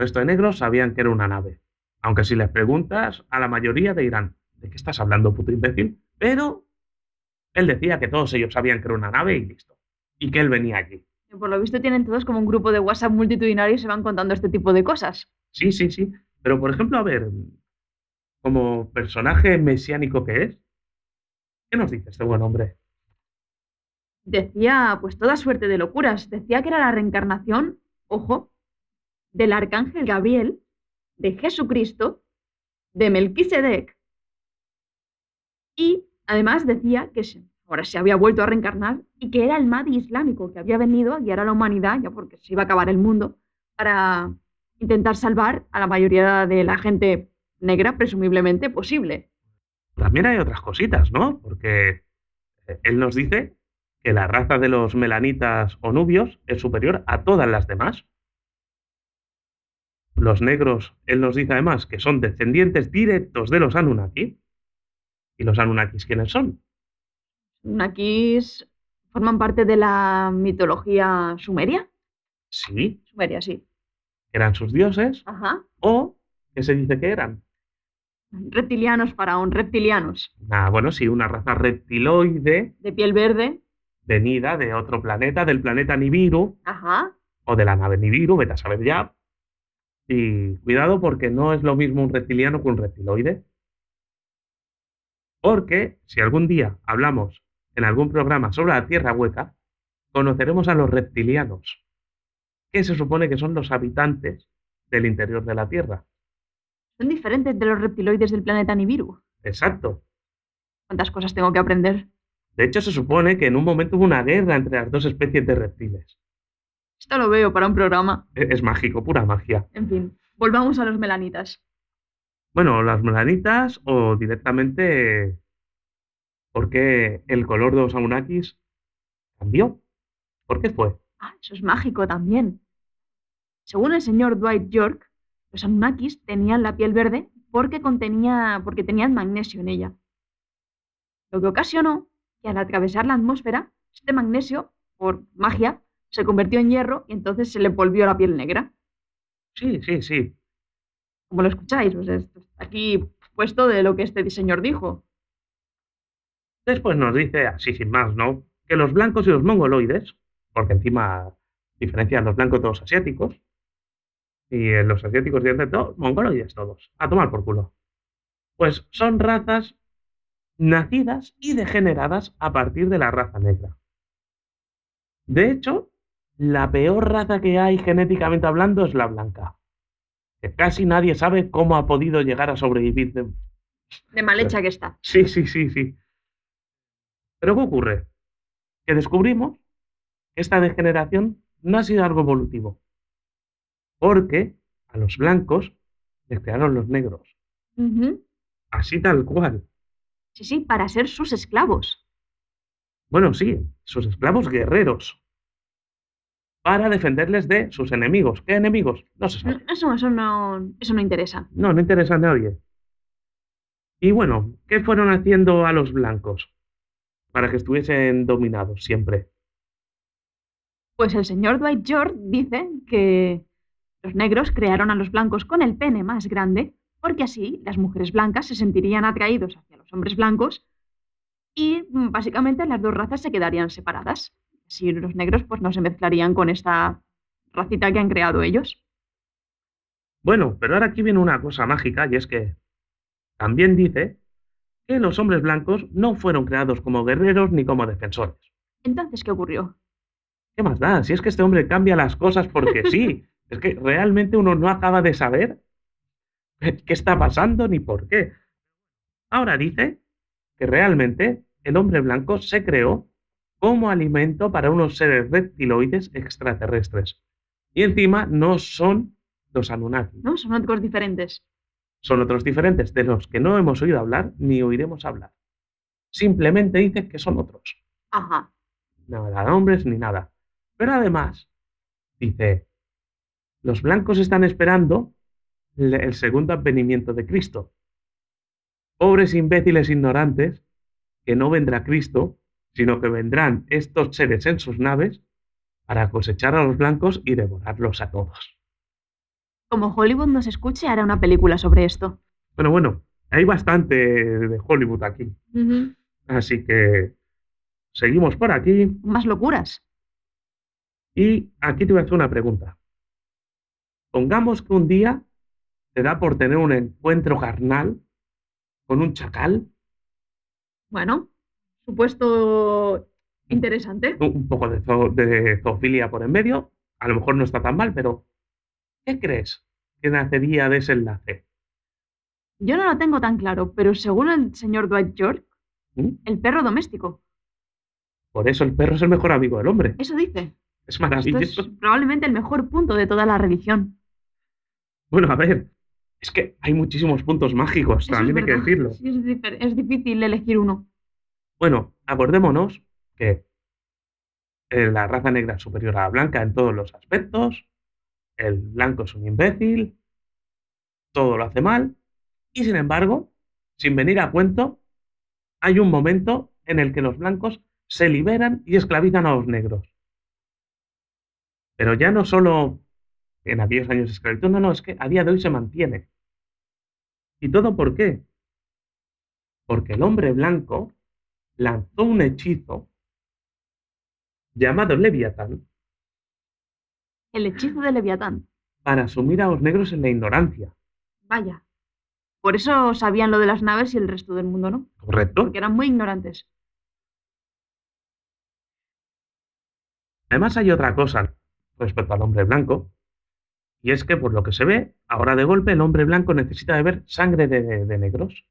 El resto de negros sabían que era una nave. Aunque si les preguntas, a la mayoría te dirán, ¿de qué estás hablando, puto imbécil? Pero él decía que todos ellos sabían que era una nave y listo. Y que él venía allí. Por lo visto tienen todos como un grupo de WhatsApp multitudinario y se van contando este tipo de cosas. Sí, sí, sí. Pero, por ejemplo, a ver, como personaje mesiánico que es, ¿qué nos dice este buen hombre? Decía, pues toda suerte de locuras. Decía que era la reencarnación, ojo, del arcángel Gabriel, de Jesucristo, de Melquisedec. Y además decía que ahora se había vuelto a reencarnar y que era el Mahdi islámico que había venido a guiar a la humanidad, ya porque se iba a acabar el mundo, para intentar salvar a la mayoría de la gente negra, presumiblemente posible. También hay otras cositas, ¿no? Porque eh, él nos dice que la raza de los melanitas o nubios es superior a todas las demás. Los negros, él nos dice además que son descendientes directos de los Anunnaki. ¿Y los Anunnakis quiénes son? Aquí forman parte de la mitología sumeria. Sí, Sumeria, sí. eran sus dioses Ajá. o ¿qué se dice que eran? Reptilianos, faraón, reptilianos. Ah, bueno, sí, una raza reptiloide De piel verde. venida de otro planeta, del planeta Nibiru, Ajá. o de la nave Nibiru, vete a saber ya. Y cuidado porque no es lo mismo un reptiliano que un reptiloide. Porque si algún día hablamos en algún programa sobre la Tierra hueca, conoceremos a los reptilianos, que se supone que son los habitantes del interior de la Tierra. Son diferentes de los reptiloides del planeta Nibiru. Exacto. ¿Cuántas cosas tengo que aprender? De hecho, se supone que en un momento hubo una guerra entre las dos especies de reptiles. Esto lo veo para un programa. Es mágico, pura magia. En fin, volvamos a los melanitas. Bueno, las melanitas o directamente porque el color de los Anunnakis cambió. ¿Por qué fue? Ah, eso es mágico también. Según el señor Dwight York, los Anunnakis tenían la piel verde porque, contenía, porque tenían magnesio en ella. Lo que ocasionó que al atravesar la atmósfera, este magnesio, por magia, se convirtió en hierro y entonces se le volvió la piel negra. Sí, sí, sí. Como lo escucháis, pues aquí puesto de lo que este señor dijo. Después nos dice, así sin más, ¿no? Que los blancos y los mongoloides, porque encima diferencian los blancos de los asiáticos, y en los asiáticos dicen todos, mongoloides todos, a tomar por culo. Pues son razas nacidas y degeneradas a partir de la raza negra. De hecho, la peor raza que hay genéticamente hablando es la blanca. Que casi nadie sabe cómo ha podido llegar a sobrevivir de, De mal hecha que está. Sí, sí, sí, sí. Pero ¿qué ocurre? Que descubrimos que esta degeneración no ha sido algo evolutivo. Porque a los blancos les crearon los negros. Así tal cual. Sí, sí, para ser sus esclavos. Bueno, sí, sus esclavos guerreros. Para defenderles de sus enemigos. ¿Qué enemigos? No se sabe. Eso, eso, no, eso no interesa. No, no interesa a nadie. Y bueno, ¿qué fueron haciendo a los blancos? Para que estuviesen dominados siempre. Pues el señor Dwight George dice que los negros crearon a los blancos con el pene más grande porque así las mujeres blancas se sentirían atraídos hacia los hombres blancos y mm, básicamente las dos razas se quedarían separadas. Así los negros pues no se mezclarían con esta racita que han creado ellos. Bueno, pero ahora aquí viene una cosa mágica y es que también dice que los hombres blancos no fueron creados como guerreros ni como defensores. Entonces, ¿qué ocurrió? ¿Qué más da? Si es que este hombre cambia las cosas porque sí. Es que realmente uno no acaba de saber qué está pasando ni por qué. Ahora dice que realmente el hombre blanco se creó como alimento para unos seres reptiloides extraterrestres. Y encima no son los Anunnaki. ¿No? Son otros diferentes. Son otros diferentes de los que no hemos oído hablar ni oiremos hablar. Simplemente dice que son otros. Ajá. Nada de hombres ni nada. Pero además, dice, los blancos están esperando el segundo advenimiento de Cristo. Pobres imbéciles ignorantes, que no vendrá Cristo, sino que vendrán estos seres en sus naves para cosechar a los blancos y devorarlos a todos. Como Hollywood nos escuche, hará una película sobre esto. Pero bueno, hay bastante de Hollywood aquí. Así que seguimos por aquí Más locuras. y aquí te voy a hacer una pregunta. Pongamos que un día te da por tener un encuentro carnal con un chacal, Bueno, supuesto interesante. un poco de, zo- de zoofilia por en medio, a lo mejor no está tan mal, pero ¿qué crees que nacería de ese enlace? Yo no lo tengo tan claro, pero según el señor Dwight George, ¿Mm? el perro doméstico. Por eso el perro es el mejor amigo del hombre. Eso dice. Es Esto es maravilloso. probablemente el mejor punto de toda la religión. Bueno, a ver, es que hay muchísimos puntos mágicos, Eso también hay que decirlo. Sí, es, difer- es difícil elegir uno. Bueno, acordémonos que eh, la raza negra es superior a la blanca en todos los aspectos, el blanco es un imbécil, todo lo hace mal, y sin embargo, sin venir a cuento, hay un momento en el que los blancos se liberan y esclavizan a los negros. Pero ya no solo en aquellos años de esclavitud, no, no, es que a día de hoy se mantiene. ¿Y todo por qué? Porque el hombre blanco lanzó un hechizo llamado Leviatán El hechizo de Leviatán. para sumir a los negros en la ignorancia. Vaya. Por eso sabían lo de las naves y el resto del mundo no. ¿Correcto? Porque eran muy ignorantes. Además hay otra cosa respecto al hombre blanco, y es que por lo que se ve, ahora de golpe el hombre blanco necesita beber sangre de, de negros.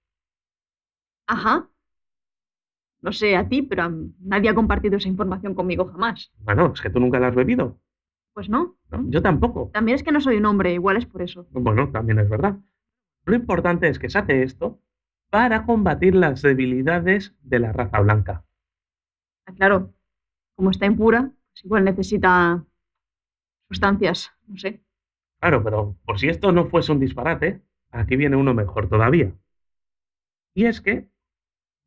Ajá. No sé a ti, pero a nadie ha compartido esa información conmigo jamás. Bueno, es que tú nunca la has bebido. Pues no. ¿no? Yo tampoco. También es que no soy un hombre, igual es por eso. Bueno, también es verdad. Lo importante es que se hace esto para combatir las debilidades de la raza blanca. Ah, Claro, como está impura, pues igual necesita sustancias, no sé. Claro, pero por si esto no fuese un disparate, aquí viene uno mejor todavía. Y es que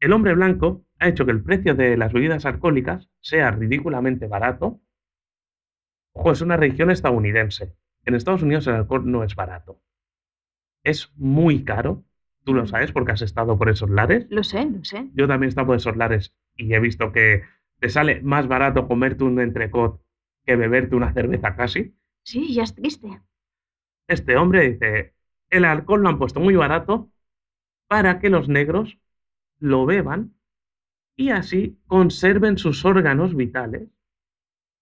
el hombre blanco ha hecho que el precio de las bebidas alcohólicas sea ridículamente barato. Ojo, es una región estadounidense. En Estados Unidos el alcohol no es barato. Es muy caro. Tú lo sabes porque has estado por esos lares. Lo sé, lo sé. Yo también he estado por esos lares y he visto que te sale más barato comerte un entrecot que beberte una cerveza casi. Sí, ya es triste. Este hombre dice, el alcohol lo han puesto muy barato para que los negros lo beban y así conserven sus órganos vitales.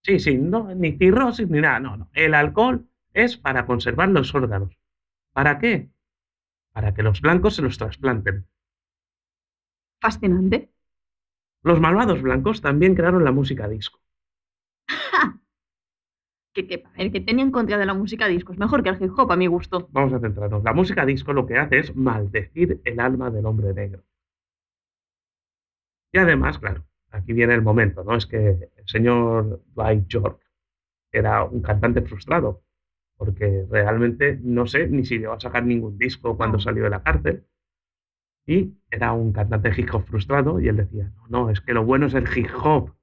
Sí, sí, no, ni cirrosis ni nada, no, no. El alcohol es para conservar los órganos. ¿Para qué? Para que los blancos se los trasplanten. Fascinante. Los malvados blancos también crearon la música disco. Que, que, ver, que tenía en contra de la música disco. Es mejor que el hip hop, a mi gusto. Vamos a centrarnos. La música disco lo que hace es maldecir el alma del hombre negro. Y además, claro, aquí viene el momento, ¿no? Es que el señor Dwight York era un cantante frustrado, porque realmente no sé ni si llegó a sacar ningún disco cuando salió de la cárcel. Y era un cantante hip hop frustrado y él decía, no, no, es que lo bueno es el hip hop,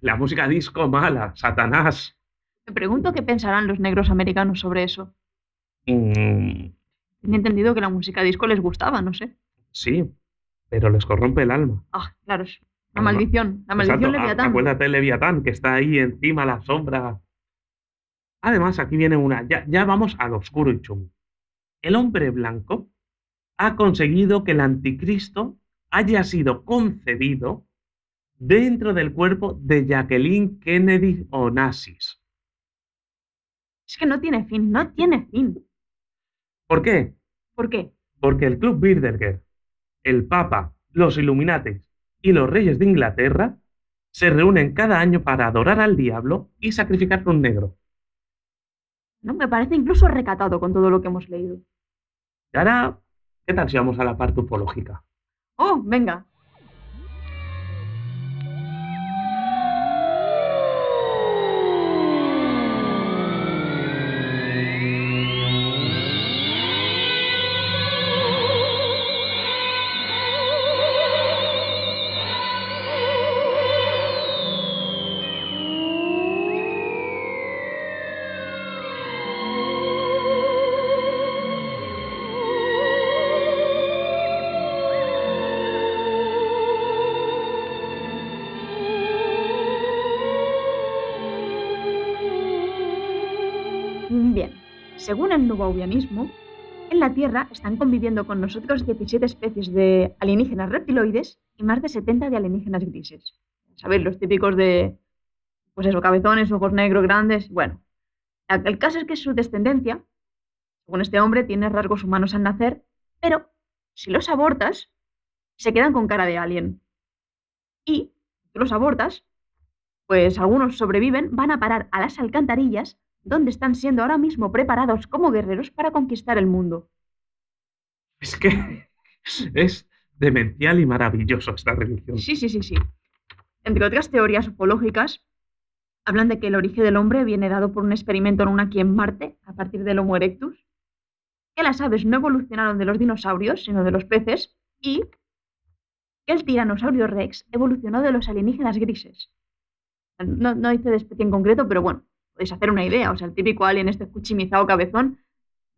la música disco mala, Satanás. Me pregunto qué pensarán los negros americanos sobre eso. Mm, Tenía entendido que la música disco les gustaba, no sé. sí, pero les corrompe el alma. Ah, claro, la maldición. La maldición Exacto, leviatán. Acuérdate Leviatán, que está ahí encima, la sombra. Además, aquí viene una. Ya, ya vamos al oscuro y chungo. El hombre blanco ha conseguido que el anticristo haya sido concebido dentro del cuerpo de Jacqueline Kennedy Onassis. Es que no tiene fin, no tiene fin. ¿Por qué? ¿Por qué? Porque el Club Bilderberg, el Papa, los Illuminates y los reyes de Inglaterra se reúnen cada año para adorar al diablo y sacrificar un negro. ¿No? Me parece incluso recatado con todo lo que hemos leído. Y ahora, ¿qué tal si vamos a la parte ufológica? Oh, venga. Según el nubaubianismo, en la Tierra están conviviendo con nosotros 17 especies de alienígenas reptiloides y más de 70 de alienígenas grises. ¿Sabéis? Los típicos de, pues eso, cabezones, ojos negros grandes. Bueno, el caso es que su descendencia, según este hombre, tiene rasgos humanos al nacer, pero si los abortas, se quedan con cara de alien. Y si los abortas, pues algunos sobreviven, van a parar a las alcantarillas donde están siendo ahora mismo preparados como guerreros para conquistar el mundo. Es que es demencial y maravilloso esta religión. Sí, sí, sí, sí. Entre otras teorías ufológicas, hablan de que el origen del hombre viene dado por un experimento en una aquí en Marte, a partir del Homo erectus, que las aves no evolucionaron de los dinosaurios, sino de los peces, y que el tiranosaurio rex evolucionó de los alienígenas grises. No, no dice de especie en concreto, pero bueno, podéis hacer una idea. O sea, el típico alien este cuchimizado cabezón,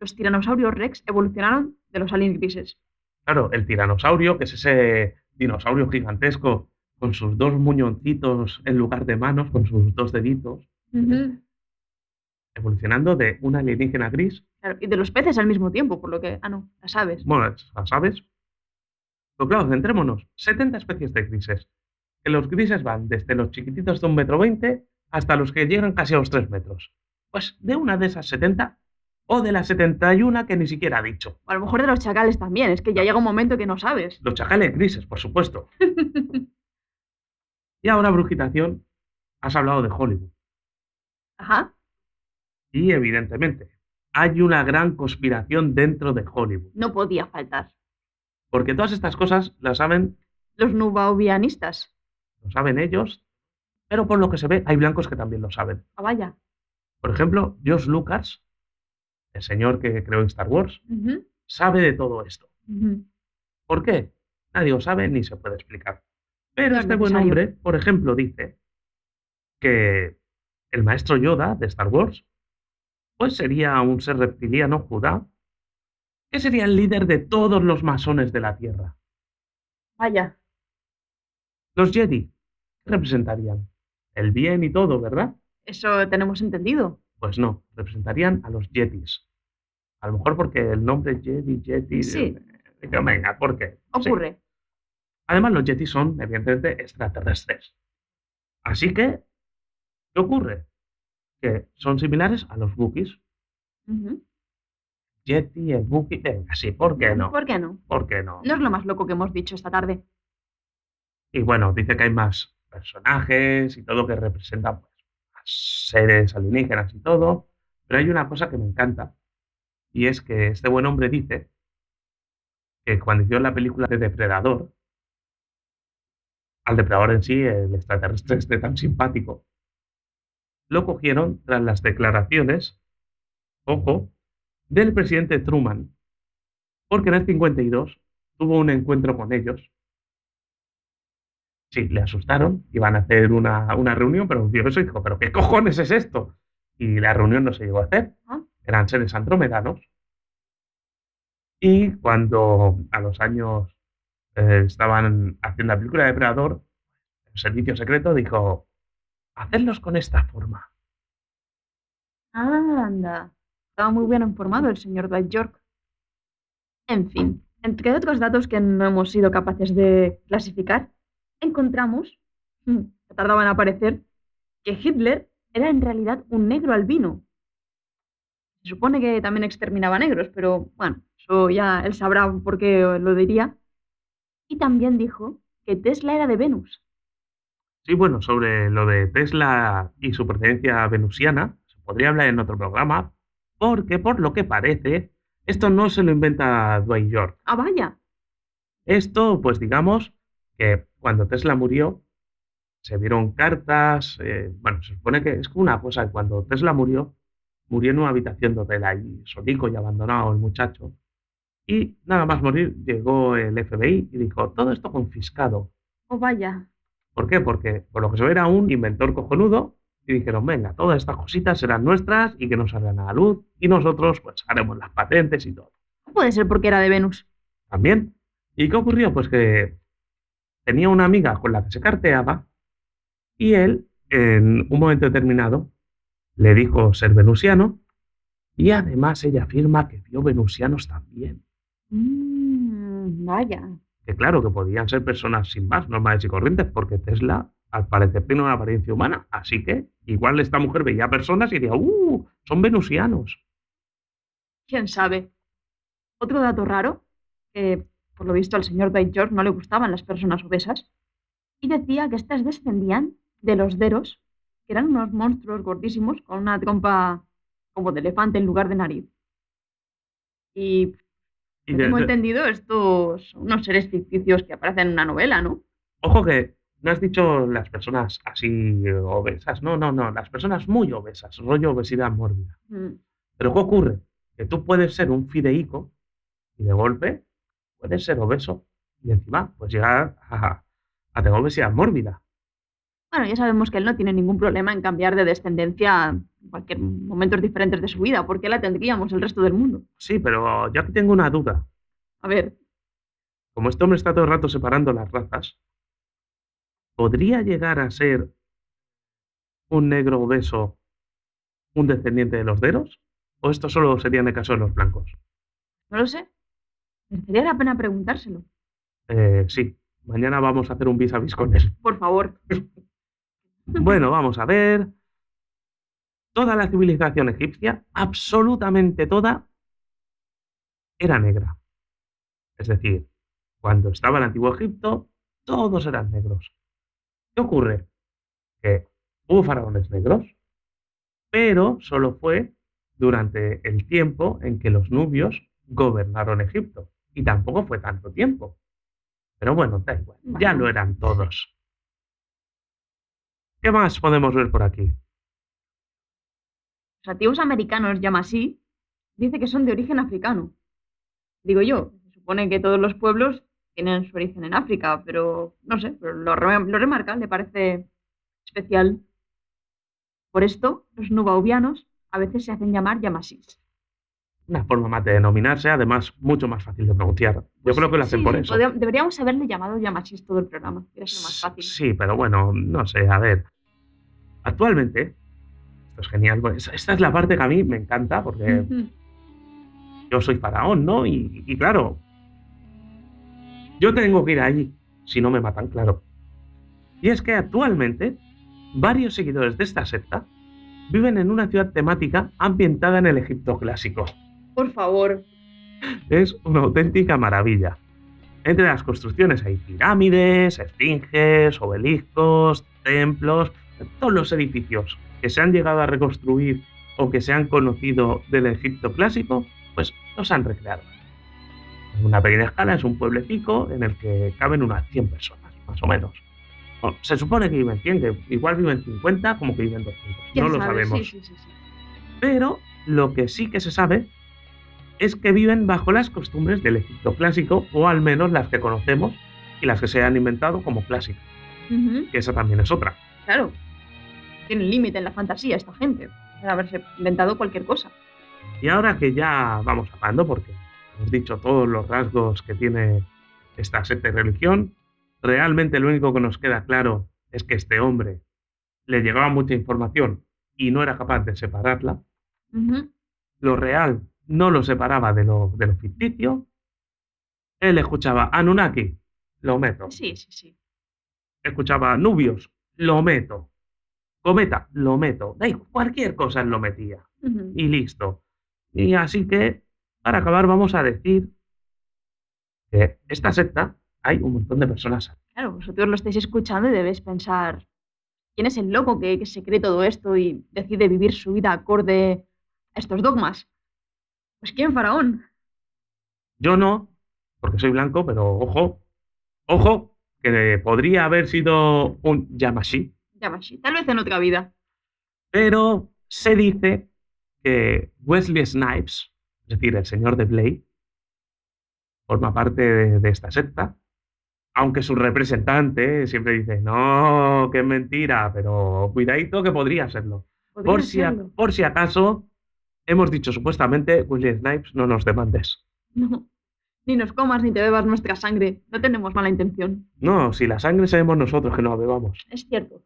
los tiranosaurios rex evolucionaron de los aliens grises. Claro, el tiranosaurio, que es ese dinosaurio gigantesco con sus dos muñoncitos en lugar de manos, con sus dos deditos, evolucionando de un alienígena gris. Claro, y de los peces al mismo tiempo, por lo que. Ah, no, las aves. Bueno, las aves. Pero claro, centrémonos. 70 especies de grises. Que los grises van desde los chiquititos de un metro veinte hasta los que llegan casi a los 3 metros. Pues de una de esas 70 o de las 71 que ni siquiera ha dicho. O a lo mejor de los chacales también, es que ya llega un momento que no sabes. Los chacales grises, por supuesto. Y ahora, Brujitación, has hablado de Hollywood. Ajá. Y evidentemente, hay una gran conspiración dentro de Hollywood. No podía faltar. Porque todas estas cosas las saben, Los nubaubianistas. lo saben ellos, pero por lo que se ve, hay blancos que también lo saben. Ah, vaya. Por ejemplo, George Lucas, el señor que creó Star Wars, sabe de todo esto. ¿Por qué? Nadie lo sabe ni se puede explicar. Pero No este buen hombre, por ejemplo, dice que el maestro Yoda de Star Wars, pues sería un ser reptiliano judá, que sería el líder de todos los masones de la Tierra. Vaya. Los Jedi, ¿qué representarían? El bien y todo, ¿verdad? Eso tenemos entendido. Pues no, representarían a los Yetis. A lo mejor porque el nombre Jedi, Yeti... Sí. eh, venga, ¿por qué? Sí. Ocurre. Además, los Yetis son, evidentemente, extraterrestres. Así que, ¿qué ocurre? Que son similares a los Wookiees. Ujú. Yeti, el Wookiee, venga, sí, ¿por qué no? ¿Por qué no? ¿Por qué no? No es lo más loco que hemos dicho esta tarde. Y bueno, dice que hay más personajes y todo que representan pues, más seres alienígenas y todo. Pero hay una cosa que me encanta, y es que este buen hombre dice que cuando hicieron la película de Depredador, al depredador en sí, el extraterrestre este tan simpático, lo cogieron tras las declaraciones, ojo, del presidente Truman, porque en el 52 tuvo un encuentro con ellos. Sí, le asustaron, iban a hacer una, una reunión, pero y dijo, ¿pero qué cojones es esto? Y la reunión no se llegó a hacer. Ah. Eran seres andromedanos. Y cuando a los años eh, estaban haciendo la película de Depredador, el servicio secreto dijo, hacerlos con esta forma. Anda. Estaba muy bien informado el señor Dwight York. En fin, entre otros datos que no hemos sido capaces de clasificar, encontramos, mm, que tardaban en aparecer, que Hitler era en realidad un negro albino. Se supone que también exterminaba negros, pero bueno, eso ya él sabrá por qué lo diría. Y también dijo que Tesla era de Venus. Sí, bueno, sobre lo de Tesla y su procedencia venusiana, se podría hablar en otro programa, porque por lo que parece, esto no se lo inventa Dwight York. Ah, vaya. Esto, pues digamos que cuando Tesla murió, se vieron cartas, eh, bueno, se supone que es como una cosa, cuando Tesla murió, murió en una habitación de hotel ahí, solico y abandonado el muchacho, y nada más morir llegó el FBI y dijo, todo esto confiscado. Oh, vaya. ¿Por qué? Porque por lo que se ve era un inventor cojonudo y dijeron, venga, todas estas cositas serán nuestras y que no salgan a la luz y nosotros pues haremos las patentes y todo. Puede ser porque era de Venus. También. ¿Y qué ocurrió? Pues que tenía una amiga con la que se carteaba y él, en un momento determinado, le dijo ser venusiano y además ella afirma que vio venusianos también. Mm, vaya. Que claro, que podían ser personas sin más, normales y corrientes, porque Tesla al parecer tiene una apariencia humana. Así que igual esta mujer veía personas y diría, ¡uh! Son venusianos. ¿Quién sabe? Otro dato raro, que por lo visto al señor Dwight York no le gustaban las personas obesas, y decía que estas descendían de los deros, que eran unos monstruos gordísimos con una trompa como de elefante en lugar de nariz. Y, Y de- tengo de- entendido, estos unos seres ficticios que aparecen en una novela, ¿no? Ojo que no has dicho las personas así obesas. No, no, no. Las personas muy obesas, rollo obesidad mórbida. Mm, Pero ¿qué ocurre? Que tú puedes ser un fideico y de golpe puedes ser obeso y encima pues llegar a, a tener obesidad mórbida. Bueno, ya sabemos que él no tiene ningún problema en cambiar de descendencia en cualquier momentos diferentes de su vida, porque la tendríamos el resto del mundo. Sí, pero yo aquí tengo una duda. A ver, Como este hombre está todo el rato separando las razas, ¿podría llegar a ser un negro obeso un descendiente de los deros? ¿O esto solo sería en el caso de los blancos? no lo sé. Merecería la pena preguntárselo. Eh, sí, mañana vamos a hacer un vis a vis con él. Por favor. Bueno, vamos a ver. Toda la civilización egipcia, absolutamente toda, era negra. Es decir, cuando estaba el antiguo Egipto, todos eran negros. ¿Qué ocurre? Que hubo faraones negros, pero solo fue durante el tiempo en que los nubios gobernaron Egipto. Y tampoco fue tanto tiempo. Pero bueno, da igual, ya lo eran todos. ¿Qué más podemos ver por aquí? Los nativos americanos Yamasí dice que son de origen africano. Digo yo, se supone que todos los pueblos tienen su origen en África, pero no sé, pero lo, lo remarca, le parece especial. Por esto, los nubaubianos a veces se hacen llamar Yamasís. Una forma más de denominarse, además mucho más fácil de pronunciar. Yo creo que lo hacen Sí, por sí, eso. deberíamos haberle llamado Yamasís todo el programa, más fácil. Sí, pero bueno, no sé, a ver. Actualmente, esto es genial, pues, esta es la parte que a mí me encanta porque yo soy faraón, ¿no? Y, y claro, yo tengo que ir allí, si no me matan, claro. Y es que actualmente, varios seguidores de esta secta viven en una ciudad temática ambientada en el Egipto clásico. Por favor. Es una auténtica maravilla. Entre las construcciones hay pirámides, esfinges, obeliscos, templos, todos los edificios que se han llegado a reconstruir o que se han conocido del Egipto clásico, pues los han recreado. En una pequeña escala es un pueblecito en el que caben unas 100 personas, más o menos. Bueno, se supone que viven 100, que igual viven 50, como que viven 200. ¿Quién No lo sabe? sabemos. Sí, sí, sí, sí. Pero lo que sí que se sabe es que viven bajo las costumbres del Egipto clásico, o al menos las que conocemos y las que se han inventado como clásicas, que esa también es otra. Claro. Tienen límite en la fantasía esta gente. Para haberse inventado cualquier cosa. Y ahora que ya vamos hablando, porque hemos dicho todos los rasgos que tiene esta secta y religión, realmente lo único que nos queda claro es que este hombre le llegaba mucha información y no era capaz de separarla. Lo real no lo separaba de lo, de lo ficticio. Él escuchaba Anunnaki, lo meto. Sí, sí, sí. Escuchaba Nubios, lo meto. Cometa, lo meto. Da igual, cualquier cosa él lo metía. Y listo. Y así que, para acabar, vamos a decir que esta secta hay un montón de personas. Claro, vosotros lo estáis escuchando y debéis pensar, ¿quién es el loco que, que se cree todo esto y decide vivir su vida acorde a estos dogmas? Pues ¿quién, faraón? Yo no, porque soy blanco, pero ojo, ojo, que podría haber sido un Yamashi, Yamashi, tal vez en otra vida. pero se dice que Wesley Snipes, es decir, el señor de Blade, forma parte de, de esta secta, aunque su representante siempre dice, no, que es mentira, pero cuidadito que podría serlo. Podría Por si, a- por si acaso, hemos dicho supuestamente, Wesley Snipes, no nos demandes. No. Ni nos comas ni te bebas nuestra sangre. No tenemos mala intención. No, si la sangre sabemos nosotros que no la bebamos. Es cierto.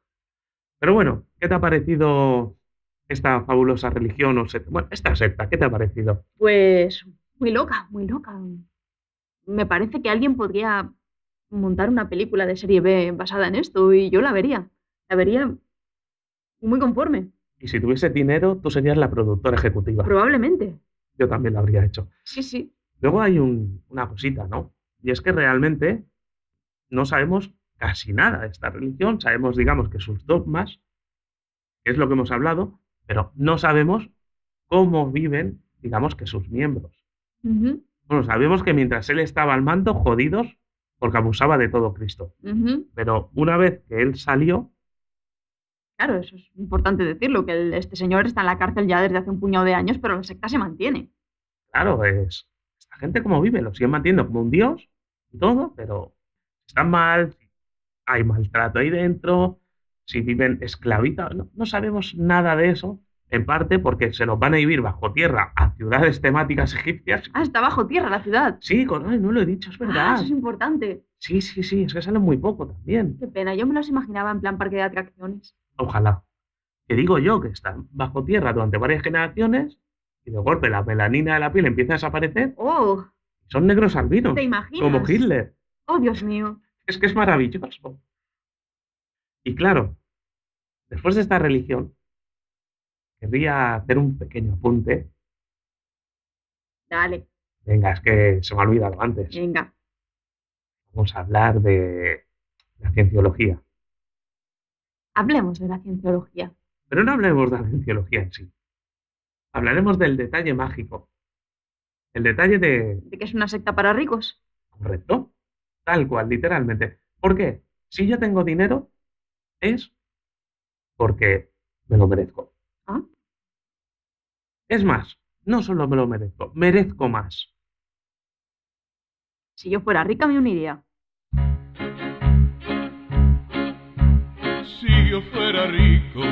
Pero bueno, ¿qué te ha parecido esta fabulosa religión o secta? Bueno, esta secta, ¿qué te ha parecido? Pues muy loca, muy loca. Me parece que alguien podría montar una película de serie B basada en esto y yo la vería. La vería muy conforme. Y si tuviese dinero, tú serías la productora ejecutiva. Probablemente. Yo también lo habría hecho. Sí, sí. Luego hay un- una cosita, ¿no? Y es que realmente no sabemos casi nada de esta religión. Sabemos, digamos, que sus dogmas, que es lo que hemos hablado, pero no sabemos cómo viven, digamos, que sus miembros. Ujú, Bueno, sabemos que mientras él estaba al mando, jodidos, porque abusaba de todo Cristo. Pero una vez que él salió, Claro, eso es importante decirlo, que el- este señor está en la cárcel ya desde hace un puñado de años, pero la secta se mantiene. claro, es esta gente cómo vive, lo siguen manteniendo como un dios y todo, pero están mal, hay maltrato ahí dentro, si viven esclavizados, no, no sabemos nada de eso, en parte porque se nos van a vivir bajo tierra a ciudades temáticas egipcias. Ah, está bajo tierra la ciudad. Sí, con- ay, no lo he dicho, es Ah, verdad. eso es importante. Sí, sí, sí, es que salen muy poco también. Qué pena, yo me los imaginaba en plan parque de atracciones. Ojalá. Que digo yo que están bajo tierra durante varias generaciones y de golpe la melanina de la piel empieza a desaparecer ¡Oh! son negros albinos, ¿Te imaginas? como Hitler. ¡Oh, Dios mío! Es que es maravilloso. Y claro, después de esta religión, querría hacer un pequeño apunte. Dale, Venga, es que se me ha olvidado antes. venga. Vamos a hablar de la cienciología. Hablemos de la cienciología. Pero no hablemos de la cienciología en sí. Hablaremos del detalle mágico. El detalle de, ¿De que es una secta para ricos? ¿Correcto? Tal cual, literalmente. ¿Por qué? Si yo tengo dinero, es porque me lo merezco. ¿Ah? Es más, no solo me lo merezco, merezco más. Si yo fuera rica me uniría. Yo fuera rico.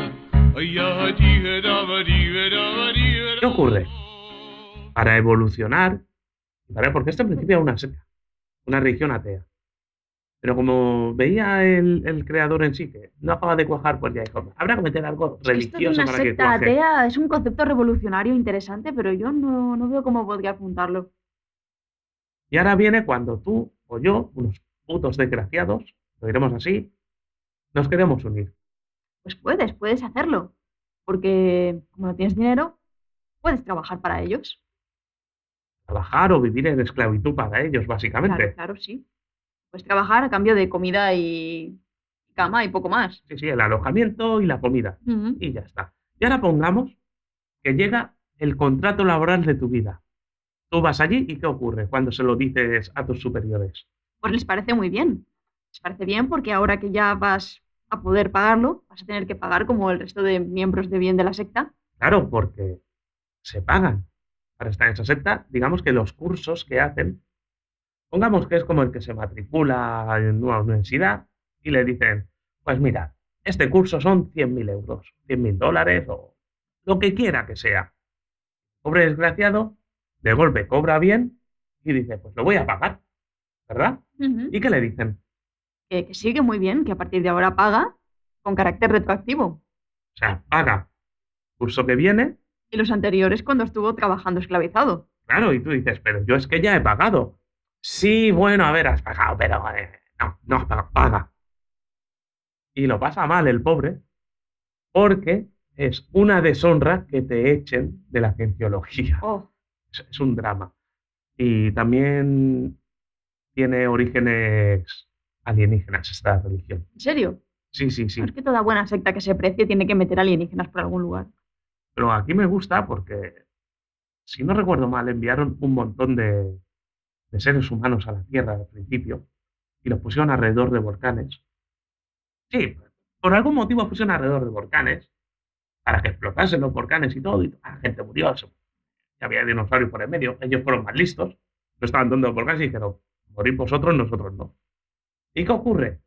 ¿Qué ocurre? Para evolucionar, para, porque esto en principio era una secta, una religión atea. Pero como veía el, el creador en sí que no acaba de cuajar, pues ya dijo, habrá que meter algo Esto de religioso una para que secta cuaje. atea es un concepto revolucionario interesante, pero yo no, no veo cómo podría apuntarlo. Y ahora viene cuando tú o yo, unos putos desgraciados, lo diremos así, nos queremos unir. Pues puedes, puedes hacerlo. Porque como no tienes dinero, puedes trabajar para ellos. Trabajar o vivir en esclavitud para ellos, básicamente. Claro, claro, sí. Puedes trabajar a cambio de comida y cama y poco más. Sí, sí, el alojamiento y la comida. Y ya está. Y ahora pongamos que llega el contrato laboral de tu vida. Tú vas allí y ¿qué ocurre cuando se lo dices a tus superiores? Pues les parece muy bien. Les parece bien porque ahora que ya vas a poder pagarlo, vas a tener que pagar como el resto de miembros de bien de la secta. Claro, porque se pagan para estar en esa secta. Digamos que los cursos que hacen, pongamos que es como el que se matricula en una universidad y le dicen, pues mira, este curso son 100.000 euros, 100.000 dólares o lo que quiera que sea. Pobre desgraciado, de golpe cobra bien y dice, pues lo voy a pagar, ¿verdad? ¿Y qué le dicen? Que, que sigue muy bien, que a partir de ahora paga con carácter retroactivo. O sea, paga curso que viene Y los anteriores cuando estuvo trabajando esclavizado. Claro, y tú dices, pero yo es que ya he pagado. Sí, bueno, a ver, has pagado, pero eh, no, no has pagado, paga. Y lo pasa mal el pobre, porque es una deshonra que te echen de la cienciología. Oh, Es, es un drama. Y también tiene orígenes alienígenas esta religión. ¿en serio? Sí, sí, sí. Es que toda buena secta que se precie tiene que meter alienígenas por algún lugar. Pero aquí me gusta porque, si no recuerdo mal, enviaron un montón de, de seres humanos a la Tierra al principio y los pusieron alrededor de volcanes. Sí, por algún motivo pusieron alrededor de volcanes para que explotasen los volcanes y todo. Y la gente murió. había dinosaurios por el medio. Ellos fueron más listos. No estaban dando los volcanes y dijeron, morir vosotros, nosotros no. ¿Y qué ocurre?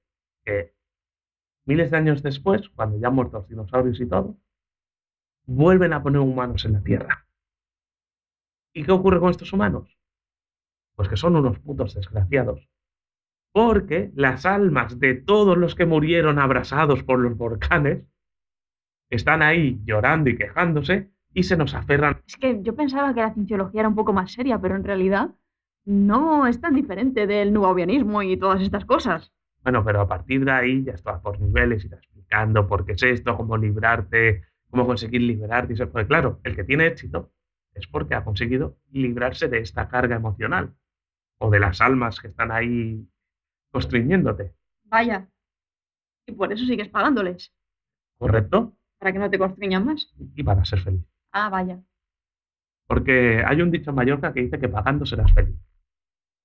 Que miles de años después, cuando ya han muerto los dinosaurios y todo, vuelven a poner humanos en la Tierra. ¿Y qué ocurre con estos humanos? Pues que son unos putos desgraciados. Porque las almas de todos los que murieron abrasados por los volcanes están ahí llorando y quejándose y se nos aferran. Es que yo pensaba que la cienciología era un poco más seria, pero en realidad no es tan diferente del nubavianismo y todas estas cosas. Bueno, pero a partir de ahí ya está por niveles y está explicando por qué es esto, cómo librarte, cómo conseguir liberarte. Porque claro, el que tiene éxito es porque ha conseguido librarse de esta carga emocional o de las almas que están ahí constriñéndote. Vaya. Y por eso sigues pagándoles, ¿Correcto? para que no te constriñan más. Y para ser feliz. Ah, vaya. Porque hay un dicho en Mallorca que dice que pagando serás feliz.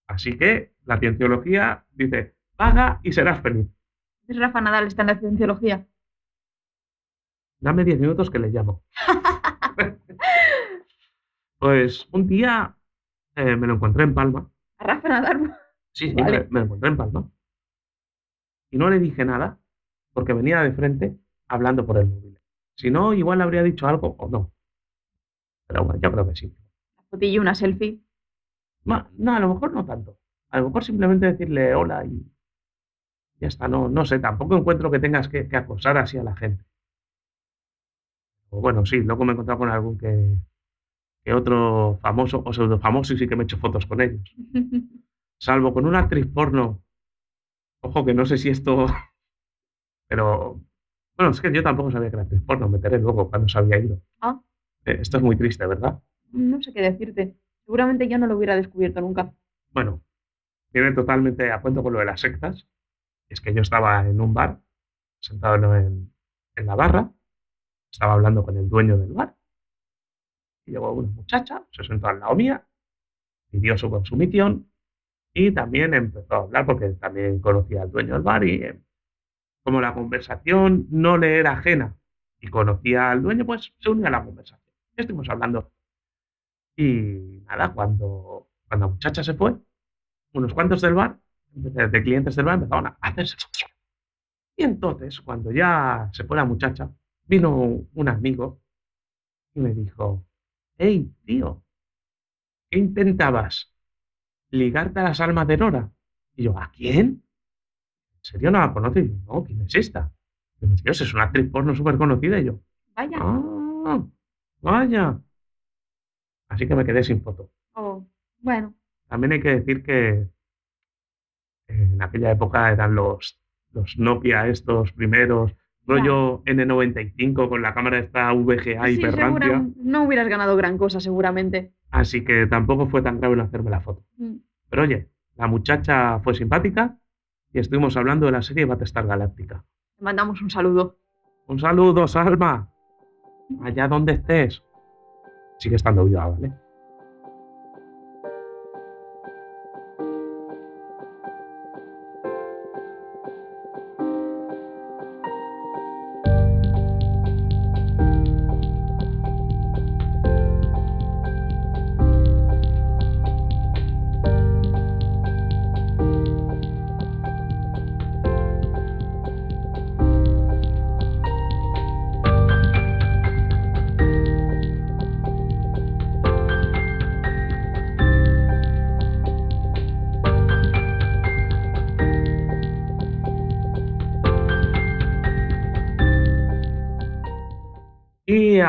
Así que la cienciología dice, paga y serás feliz. Es Rafa Nadal está en la cienciología. Dame 10 minutos que le llamo. pues un día eh, me lo encontré en Palma. A Rafa Nadal. Sí, sí, Vale. me, me lo encontré en Palma. Y no le dije nada porque venía de frente hablando por el móvil. Si no, igual le habría dicho algo o no. Pero bueno, yo creo que sí. Fotillo, una selfie. No, a lo mejor no tanto. A lo mejor simplemente decirle hola y ya está. No, no sé, tampoco encuentro que tengas que, que acosar así a la gente. O bueno, sí, luego me he encontrado con algún que, que otro famoso o pseudo famoso y sí que me he hecho fotos con ellos. Salvo con una actriz porno. Ojo que no sé si esto... Pero... Bueno, es que yo tampoco sabía que era actriz porno, me enteré luego cuando se había ido. Ah. Eh, Esto es muy triste, ¿verdad? no sé qué decirte. Seguramente yo no lo hubiera descubierto nunca. Bueno, viene totalmente a cuento con lo de las sectas. Es que yo estaba en un bar, sentado en, la barra, estaba hablando con el dueño del bar. Y llegó una muchacha, se sentó al lado mía, pidió su consumición y también empezó a hablar porque también conocía al dueño del bar y eh, como la conversación no le era ajena y conocía al dueño, pues se unió a la conversación. Estuvimos hablando. Y nada, cuando, cuando la muchacha se fue, unos cuantos del bar, de, clientes del bar, empezaron a hacerse. Y entonces, cuando ya se fue la muchacha, vino un amigo y me dijo, hey, tío, ¿qué intentabas? ¿Ligarte a las almas de Nora? Y yo, ¿a quién? ¿En serio no la conoces? Y yo, no, ¿quién es esta? Y yo, Dios, es una actriz porno súper conocida. Y yo, Vaya. ah, vaya. Así que me quedé sin foto. Oh, bueno. También hay que decir que en aquella época eran los, los Nokia estos primeros, rollo N95 con la cámara esta VGA Sí, hiperrancia. segura- no hubieras ganado gran cosa, seguramente. Así que tampoco fue tan grave no hacerme la foto. Mm. Pero oye, la muchacha fue simpática y estuvimos hablando de la serie Battlestar Galáctica. Te mandamos un saludo. Un saludo, Salma. Allá donde estés. Sigue estando viva, ¿vale?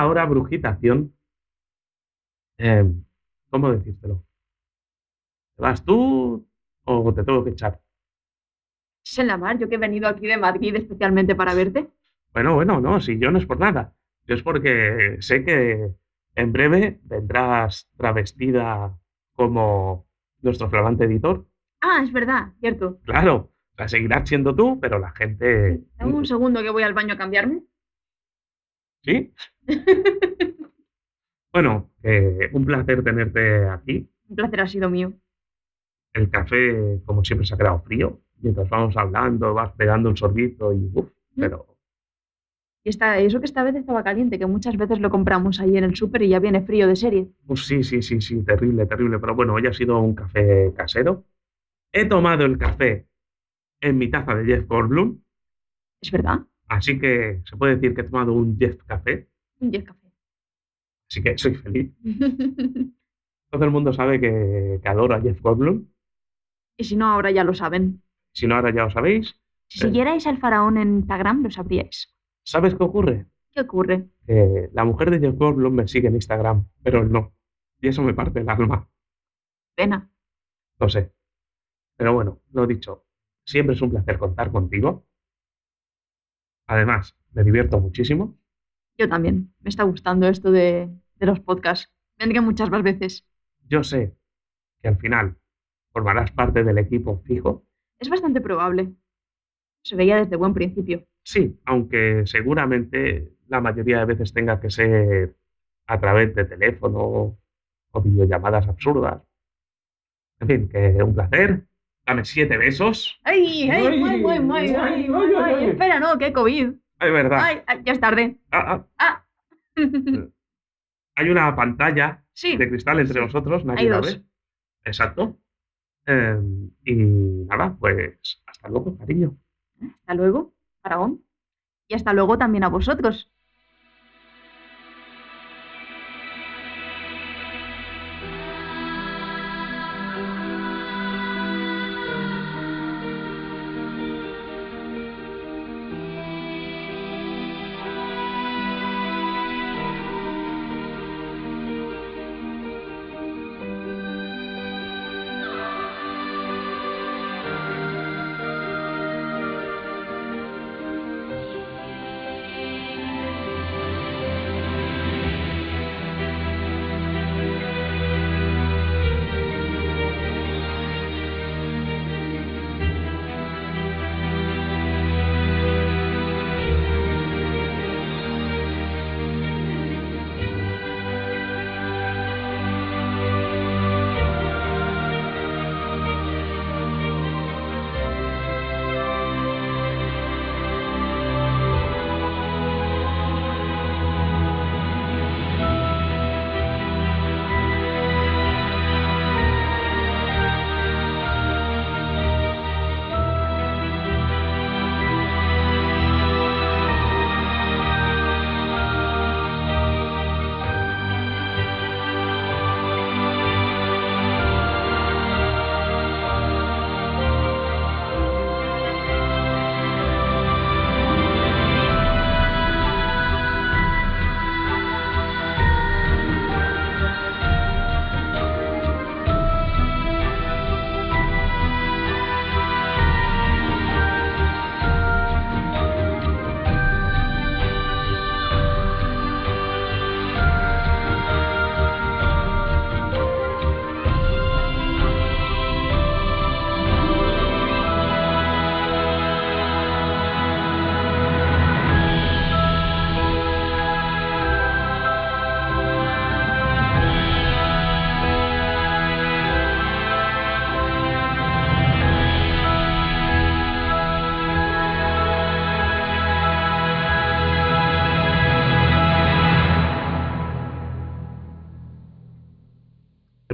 Ahora, brujitación. Eh, ¿Cómo decírtelo? ¿Te vas tú o te tengo que echar? Es en la mar, yo que he venido aquí de Madrid especialmente para verte. Bueno, bueno, no, si yo no es por nada. Yo es porque sé que en breve vendrás travestida como nuestro flamante editor. Ah, es verdad, cierto. Claro, la seguirás siendo tú, pero la gente. Dame un segundo que voy al baño a cambiarme. ¿Sí? Bueno, eh, un placer tenerte aquí. Un placer ha sido mío. El café, como siempre, se ha quedado frío. Mientras vamos hablando, vas pegando un sorbito y uff, pero Y esta, eso que esta vez estaba caliente, que muchas veces lo compramos ahí en el súper y ya viene frío de serie. Pues sí, sí, sí, sí, terrible, terrible. Pero bueno, hoy ha sido un café casero. He tomado el café en mi taza de Jeff Goldblum, ¿Es verdad? Así que se puede decir que he tomado un Jeff Café, Un Jeff Café. así que soy feliz. Todo el mundo sabe que, que adoro a Jeff Goldblum. y si no, ahora ya lo saben. Si no, ahora ya lo sabéis. Si Eh. siguierais al faraón en Instagram, lo sabríais. ¿Sabes qué ocurre? ¿Qué ocurre? La mujer de Jeff Goldblum me sigue en Instagram, pero él no. Y eso me parte el alma. Pena. Lo sé. Pero bueno, lo dicho, siempre es un placer contar contigo. Además, me divierto muchísimo. Yo también. Me está gustando esto de, de los podcasts. Vendré muchas más veces. Yo sé que al final formarás parte del equipo fijo. Es bastante probable. Se veía desde buen principio. Sí, aunque seguramente la mayoría de veces tenga que ser a través de teléfono o videollamadas absurdas. En fin, que un placer. Dame siete besos. ¡Ay! ¡Ay! Ay, ay, ay, ay, ay, ay, ay. Espera, no, que COVID. Es verdad. ¡Ay! ay, ya es tarde. Ah, ah, ¡Ah! hay una pantalla sí. de cristal entre nosotros, nadie Hay la dos. ve. Exacto. Eh, y nada, pues hasta luego, cariño. Hasta luego, faraón. Y hasta luego también a vosotros.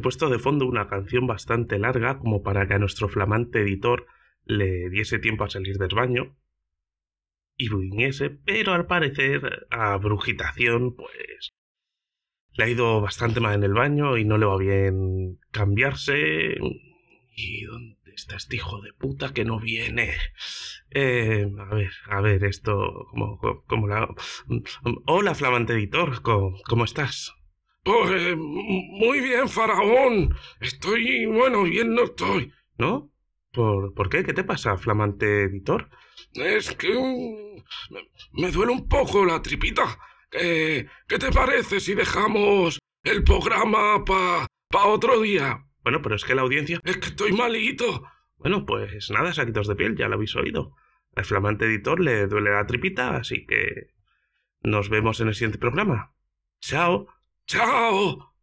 Puesto de fondo una canción bastante larga como para que a nuestro flamante editor le diese tiempo a salir del baño y viniese, pero al parecer a Brujitación pues le ha ido bastante mal en el baño y no le va bien cambiarse. ¿Y dónde está este hijo de puta que no viene? Eh, a ver, a ver, esto, como, como la... Hola, flamante editor, ¿cómo, cómo estás? Pues muy bien, faraón. Estoy, bueno, bien no estoy. ¿No? ¿Por, ¿Por qué? ¿Qué te pasa, flamante editor? Es que mm, me, me duele un poco la tripita. ¿Qué, qué te parece si dejamos el programa para pa otro día? Bueno, pero es que la audiencia... Es que estoy malito. Bueno, pues nada, saquitos de piel, ya lo habéis oído. Al flamante editor le duele la tripita, así que... Nos vemos en el siguiente programa. Chao. ¡Chao!